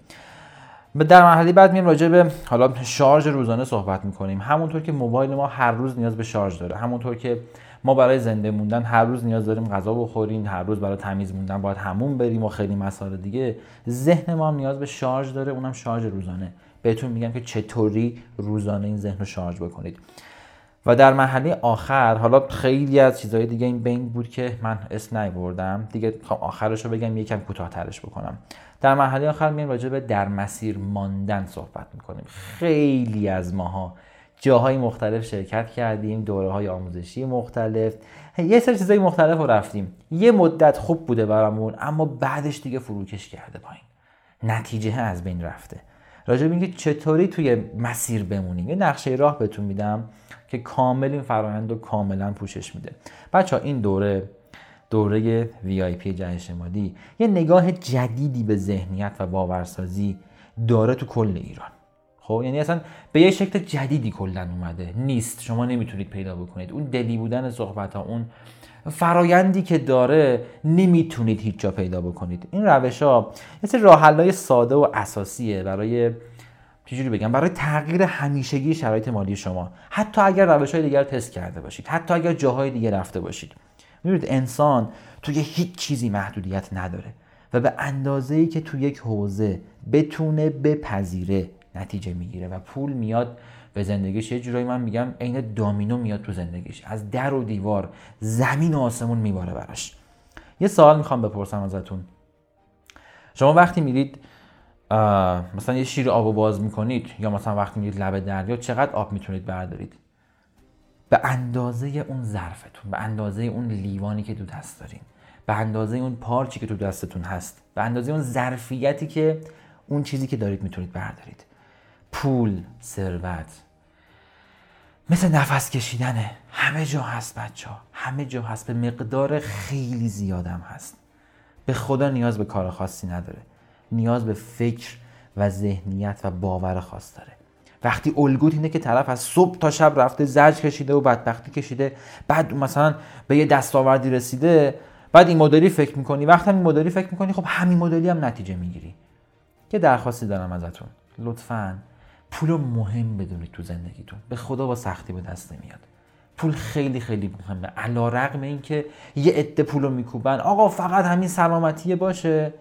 در مرحله بعد میام راجع به حالا شارژ روزانه صحبت می‌کنیم. همونطور که موبایل ما هر روز نیاز به شارژ داره. همونطور که ما برای زنده موندن هر روز نیاز داریم غذا بخوریم هر روز برای تمیز موندن باید همون بریم و خیلی مسائل دیگه ذهن ما هم نیاز به شارژ داره اونم شارژ روزانه. بهتون میگم که چطوری روزانه این ذهن رو شارژ بکنید. و در مرحله آخر حالا خیلی از چیزهای دیگه این بین بود که من اسم نیوردم دیگه آخرش رو بگم یکم کوتاهترش بکنم. در مرحله آخر میایم راجع به در مسیر ماندن صحبت می‌کنیم. خیلی از ماها جاهای مختلف شرکت کردیم دوره های آموزشی مختلف. یه سری چیزای مختلف رو رفتیم. یه مدت خوب بوده برامون اما بعدش دیگه فروکش کرده پایین. نتیجه از بین رفته. راجع به اینکه چطوری توی مسیر بمونیم. یه نقشه راه بهتون میدم. که کامل این فرآیند رو کاملا پوشش میده. بچه ها این دوره دوره پی جهش مادی یه نگاه جدیدی به ذهنیت و باورسازی داره تو کل ایران. خب یعنی اصلا به یه شکل جدیدی کلا اومده. نیست. شما نمی‌تونید پیدا بکنید. اون دلی بودن صحبت ها اون فرایندی که داره نمی‌تونید هیچ جا پیدا بکنید. این روش ها سری راه ساده و اساسیه برای چجوری بگم؟ برای تغییر همیشگی شرایط مالی شما. حتی اگر روش های دیگر تست کرده باشید. حتی اگر جاهای دیگه رفته باشید. می‌دونید انسان توی هیچ چیزی محدودیت نداره و به اندازه ای که تو یک حوزه بتونه بپذیره نتیجه می‌گیره و پول میاد به زندگیش. یه جورایی من میگم عین دامینو میاد تو زندگیش. از در و دیوار زمین و آسمون میباره براش. یه سوال می‌خوام بپرسم ازتون. شما وقتی میرید مثلا یه شیر آب باز می‌کنید یا مثلا وقتی میرید لب دریا چقدر آب می‌تونید بردارید؟ به اندازه اون ظرفتون به اندازه اون لیوانی که تو دست دارین به اندازه اون پارچی که تو دستتون هست به اندازه اون ظرفیتی که اون چیزی که دارید می‌تونید بردارید. پول ثروت. مثل نفس کشیدنه. همه جا هست بچه ها همه جا هست. به مقدار خیلی زیادم هست. به خدا نیاز به کار خاصی نداره. نیاز به فکر و ذهنیت و باور خاص داره. وقتی الگوت اینه که طرف از صبح تا شب رفته زرج کشیده و بدبختی کشیده بعد مثلا به یه دستاوردی رسیده بعد این مدلی فکر می‌کنی. وقتی این مدلی فکر می‌کنی خب همین مدلی هم نتیجه می‌گیری. یه درخواستی دارم ازتون. لطفا. پول مهم بدونید تو زندگیتون. به خدا با سختی به دست نمیاد. پول خیلی خیلی مهمه. علا رقم این که یه عده پول میکوبن. آقا فقط همین سلامتیه باشه.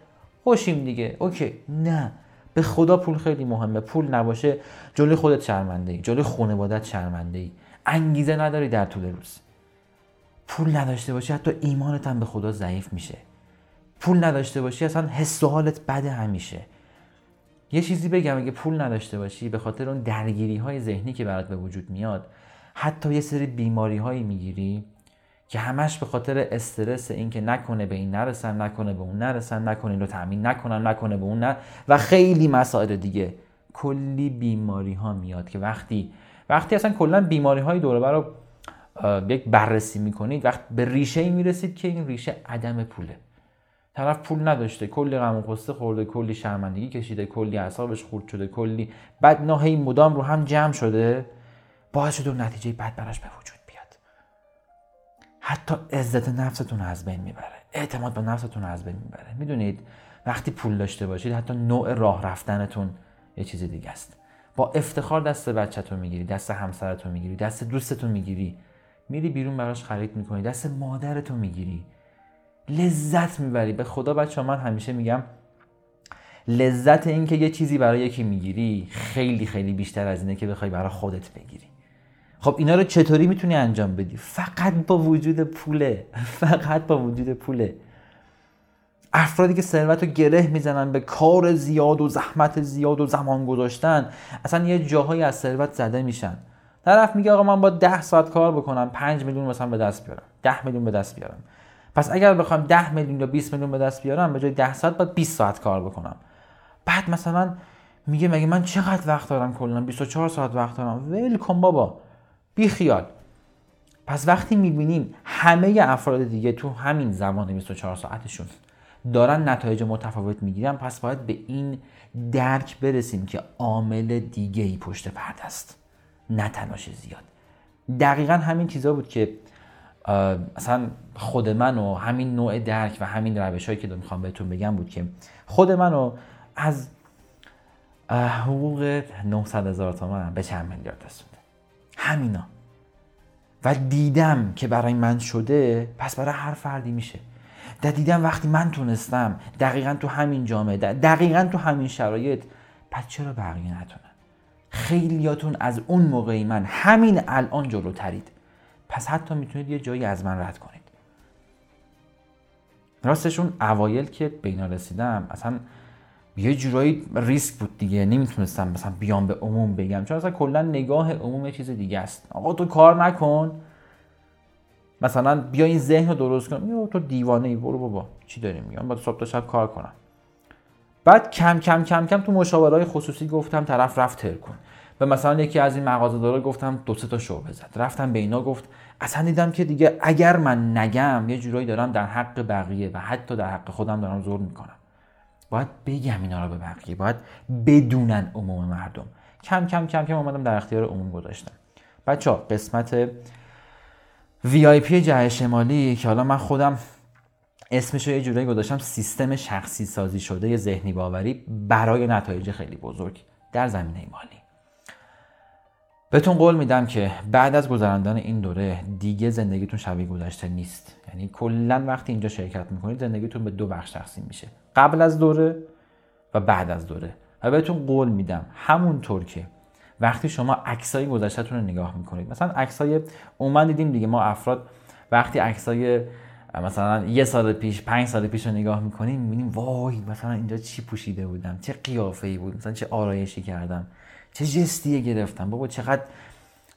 خوشیم دیگه. اوکی. نه. به خدا پول خیلی مهمه. پول نباشه جلوی خودت شرمنده ای جلوی خانوادت شرمنده ای انگیزه نداری در طول روز. پول نداشته باشی حتی ایمانت هم به خدا ضعیف میشه. پول نداشته باشی اصلا حس و حالت بده همیشه. یه چیزی بگم اگه پول نداشته باشی به خاطر اون درگیری های ذهنی که برات به وجود میاد حتی یه سری بیماری هایی می‌گیری که همش به خاطر استرس اینکه نکنه به این نرسن نکنه به اون نرسن نکنه این رو تامین نکنن نکنه به اون نه. و خیلی مسائل دیگه. کلی بیماری ها میاد که وقتی وقتی اصلا کلا بیماری های دوره رو یک بررسی می‌کنید وقت به ریشه ای می‌رسید که این ریشه عدم پوله. طرف پول نداشته کلی غم و غصه خورده کلی شرمندگی کشیده کلی اعصابش خورد شده کلی بعد ناهی مدام رو هم جمع شده. باعث شده نتیجه بد براش به وجود حتی عزت نفستون از بین می‌بره. اعتماد به نفستون از بین می‌بره. می‌دونید وقتی پول داشته باشید حتی نوع راه رفتنتون یه چیز دیگه است. با افتخار دست بچهتون می‌گیری دست همسرتون می‌گیری دست دوستتون می‌گیری میری بیرون براش خرید می‌کنی دست مادرتون می‌گیری. لذت می‌بری. به خدا بچه من همیشه میگم لذت این که یه چیزی برای یکی می‌گیری خیلی خیلی بیشتر از اینه که بخوای برای خودت بگیری. خب اینا رو چطوری می‌تونی انجام بدی؟ فقط با وجود پوله. (laughs) فقط با وجود پوله. افرادی که ثروت رو گره می‌زنن به کار زیاد و زحمت زیاد و زمان گذاشتن اصلا یه جاهایی از ثروت زده میشن. طرف میگه آقا من با ده ساعت کار بکنم 5 میلیون مثلا به دست بیارم. 10 میلیون به دست بیارم. پس اگر بخوام 10 میلیون یا 20 میلیون به دست بیارم به جای 10 ساعت باید 20 ساعت کار بکنم. بعد مثلا میگه مگه من چقدر وقت دارم کلا؟ 24 ساعت وقت دارم. ول بابا. بی خیال. پس وقتی می‌بینیم همه افراد دیگه تو همین زمان 24 ساعتشون دارن نتایج متفاوت می‌گیرن پس باید به این درک برسیم که عامل دیگه ای پشت پرده است. نه تناش زیاد. دقیقا همین چیزا بود که اصلا خود من و همین نوع درک و همین روش هایی که می‌خوام بهتون بگم بود که خود منو از حقوق 900 هزار تومن به چند میلیارد رسونده همینا. و دیدم که برای من شده پس برای هر فردی میشه. در دیدم وقتی من تونستم دقیقا تو همین جامعه دقیقا تو همین شرایط پس چرا بقیه نتونن؟ خیلیاتون از اون موقعی من همین الان جلوترید. پس حتی می‌تونید یه جایی از من رد کنید. راستشون اوایل که به اینا رسیدم اصلا یه جورایی ریسک بود دیگه. نمی‌تونستم مثلا بیام به عموم بگم. چون اصلا کلا نگاه عموم چیز دیگه است. آقا تو کار نکن. مثلا بیا این ذهن رو درست کن. یا تو دیوانه ای برو بابا. چی داریم؟ میگم باید صبح تا شب کار کنم. بعد کم کم کم کم تو مشاورهای خصوصی گفتم طرف رفت کن. به مثلا یکی از این مغازه‌دارا گفتم دو سه تا شعبه زد رفتم به اینا گفت اصلا دیدم که دیگه اگر من نگم یه جورایی دارم در حق بقیه و حتی در حق خودم دارم زور می‌کنم. باید بگم اینا رو به بقیه باید بدونن عموم مردم. کم کم کم کم اومدم در اختیار عموم گذاشتم. بچه قسمت پی جهش شمالی که حالا من خودم اسمش رو یه جورایی گذاشتم سیستم شخصی سازی شده ذهنی باوری برای نتایج خیلی بزرگ در زمینه مالی. بهتون قول میدم که بعد از گذراندن این دوره دیگه زندگیتون شبیه گذشته نیست. یعنی کلا وقتی اینجا شرکت می‌کنید زندگیتون به دو بخش تقسیم میشه. قبل از دوره و بعد از دوره. و بهتون قول میدم همونطور که وقتی شما عکسای گذشتهتون رو نگاه می‌کنید مثلا عکسای عموما دیدیم دیگه ما افراد وقتی عکسای مثلا یه سال پیش پنج سال پیش رو نگاه می‌کنیم می‌بینیم وای مثلا اینجا چی پوشیده بودم چه قیافه ای بود مثلا چه آرایشی کردم. چه جستیه گرفتم. بابا چقدر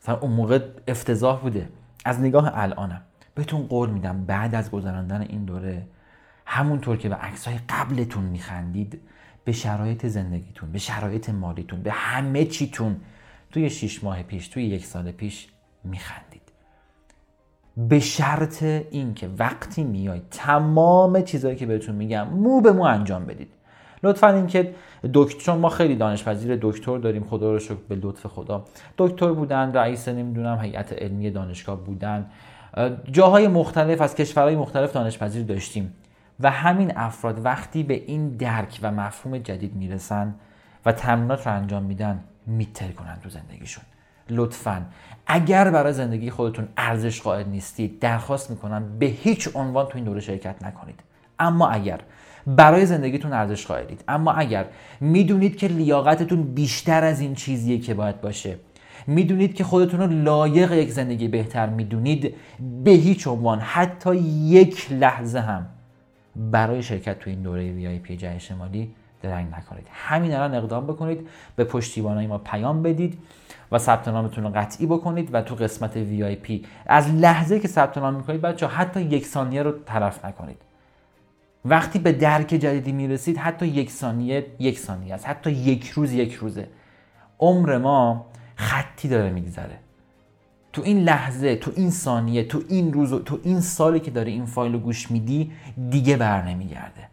مثلا اون موقع افتضاح بوده. از نگاه الانم بهتون قول میدم بعد از گذراندن این دوره همونطور که به عکسای قبلتون میخندید به شرایط زندگیتون به شرایط مالیتون به همه چیتون توی شیش ماه پیش توی یک سال پیش میخندید. به شرط اینکه وقتی میای تمام چیزهایی که بهتون میگم مو به مو انجام بدید. لطفا اینکه دکتر چون ما خیلی دانشپذیر دکتر داریم خدا رو شکر به لطف خدا. دکتر بودن رئیس نمی‌دونم هیئت علمی دانشگاه بودن. جاهای مختلف از کشورهای مختلف دانشپذیر داشتیم. و همین افراد وقتی به این درک و مفهوم جدید می‌رسن و تمرینات رو انجام میدن میتر کنن تو زندگیشون. لطفا. اگر برای زندگی خودتون ارزش قائل نیستید درخواست می‌کنم به هیچ عنوان تو این دوره شرکت نکنید. اما اگر برای زندگیتون ارزش قائلید. اما اگر می‌دونید که لیاقتتون بیشتر از این چیزیه که باید باشه می‌دونید که خودتون رو لایق یک زندگی بهتر می‌دونید به هیچ عنوان حتی یک لحظه هم برای شرکت تو این دوره VIP جهش مالی درنگ نکنید. همین الان اقدام بکنید به پشتیبانای ما پیام بدید و ثبت نامتون رو قطعی بکنید و تو قسمت VIP از لحظه که ثبت نام می‌کنید بچه حتی یک ثانیه رو تلف نکنید. وقتی به درک جدیدی می‌رسید حتی یک ثانیه یک ثانیه است. حتی یک روز یک روزه. عمر ما خطی داره میگذره. تو این لحظه تو این ثانیه تو این روز تو این سالی که داره این فایل رو گوش میدی دیگه بر نمیگرده.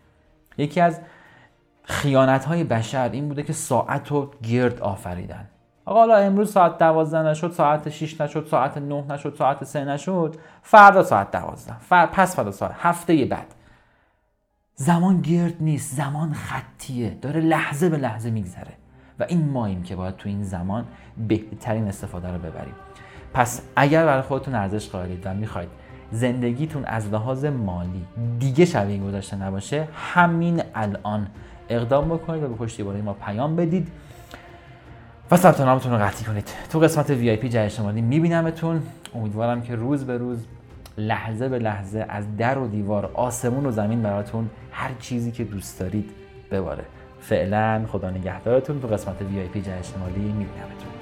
یکی از خیانت های بشر این بوده که ساعت رو گرد آفریدن. آقا حالا امروز ساعت دوازده نشد ساعت 6 نشد ساعت 9 نشد ساعت 3 نشد. فردا ساعت دوازده. فر... پس فردا ساعت هفته بعد. زمان گرد نیست زمان خطیه. داره لحظه به لحظه میگذره. و این ماییم که باید تو این زمان بهترین استفاده رو ببریم. پس اگر برای خودتون ارزش قائلید و می‌خواید زندگیتون از لحاظ مالی دیگه شبیه گذشته نباشه همین الان اقدام بکنید و به پشتیبانی ما پیام بدید و ثبت نامتون رو قطعی کنید. تو قسمت VIP جهش مالی میبینمتون. امیدوارم که روز به روز لحظه به لحظه از در و دیوار آسمون و زمین براتون هر چیزی که دوست دارید بباره. فعلا خدا نگهدارتون. تو قسمت VIP جهش مالی میبینمتون.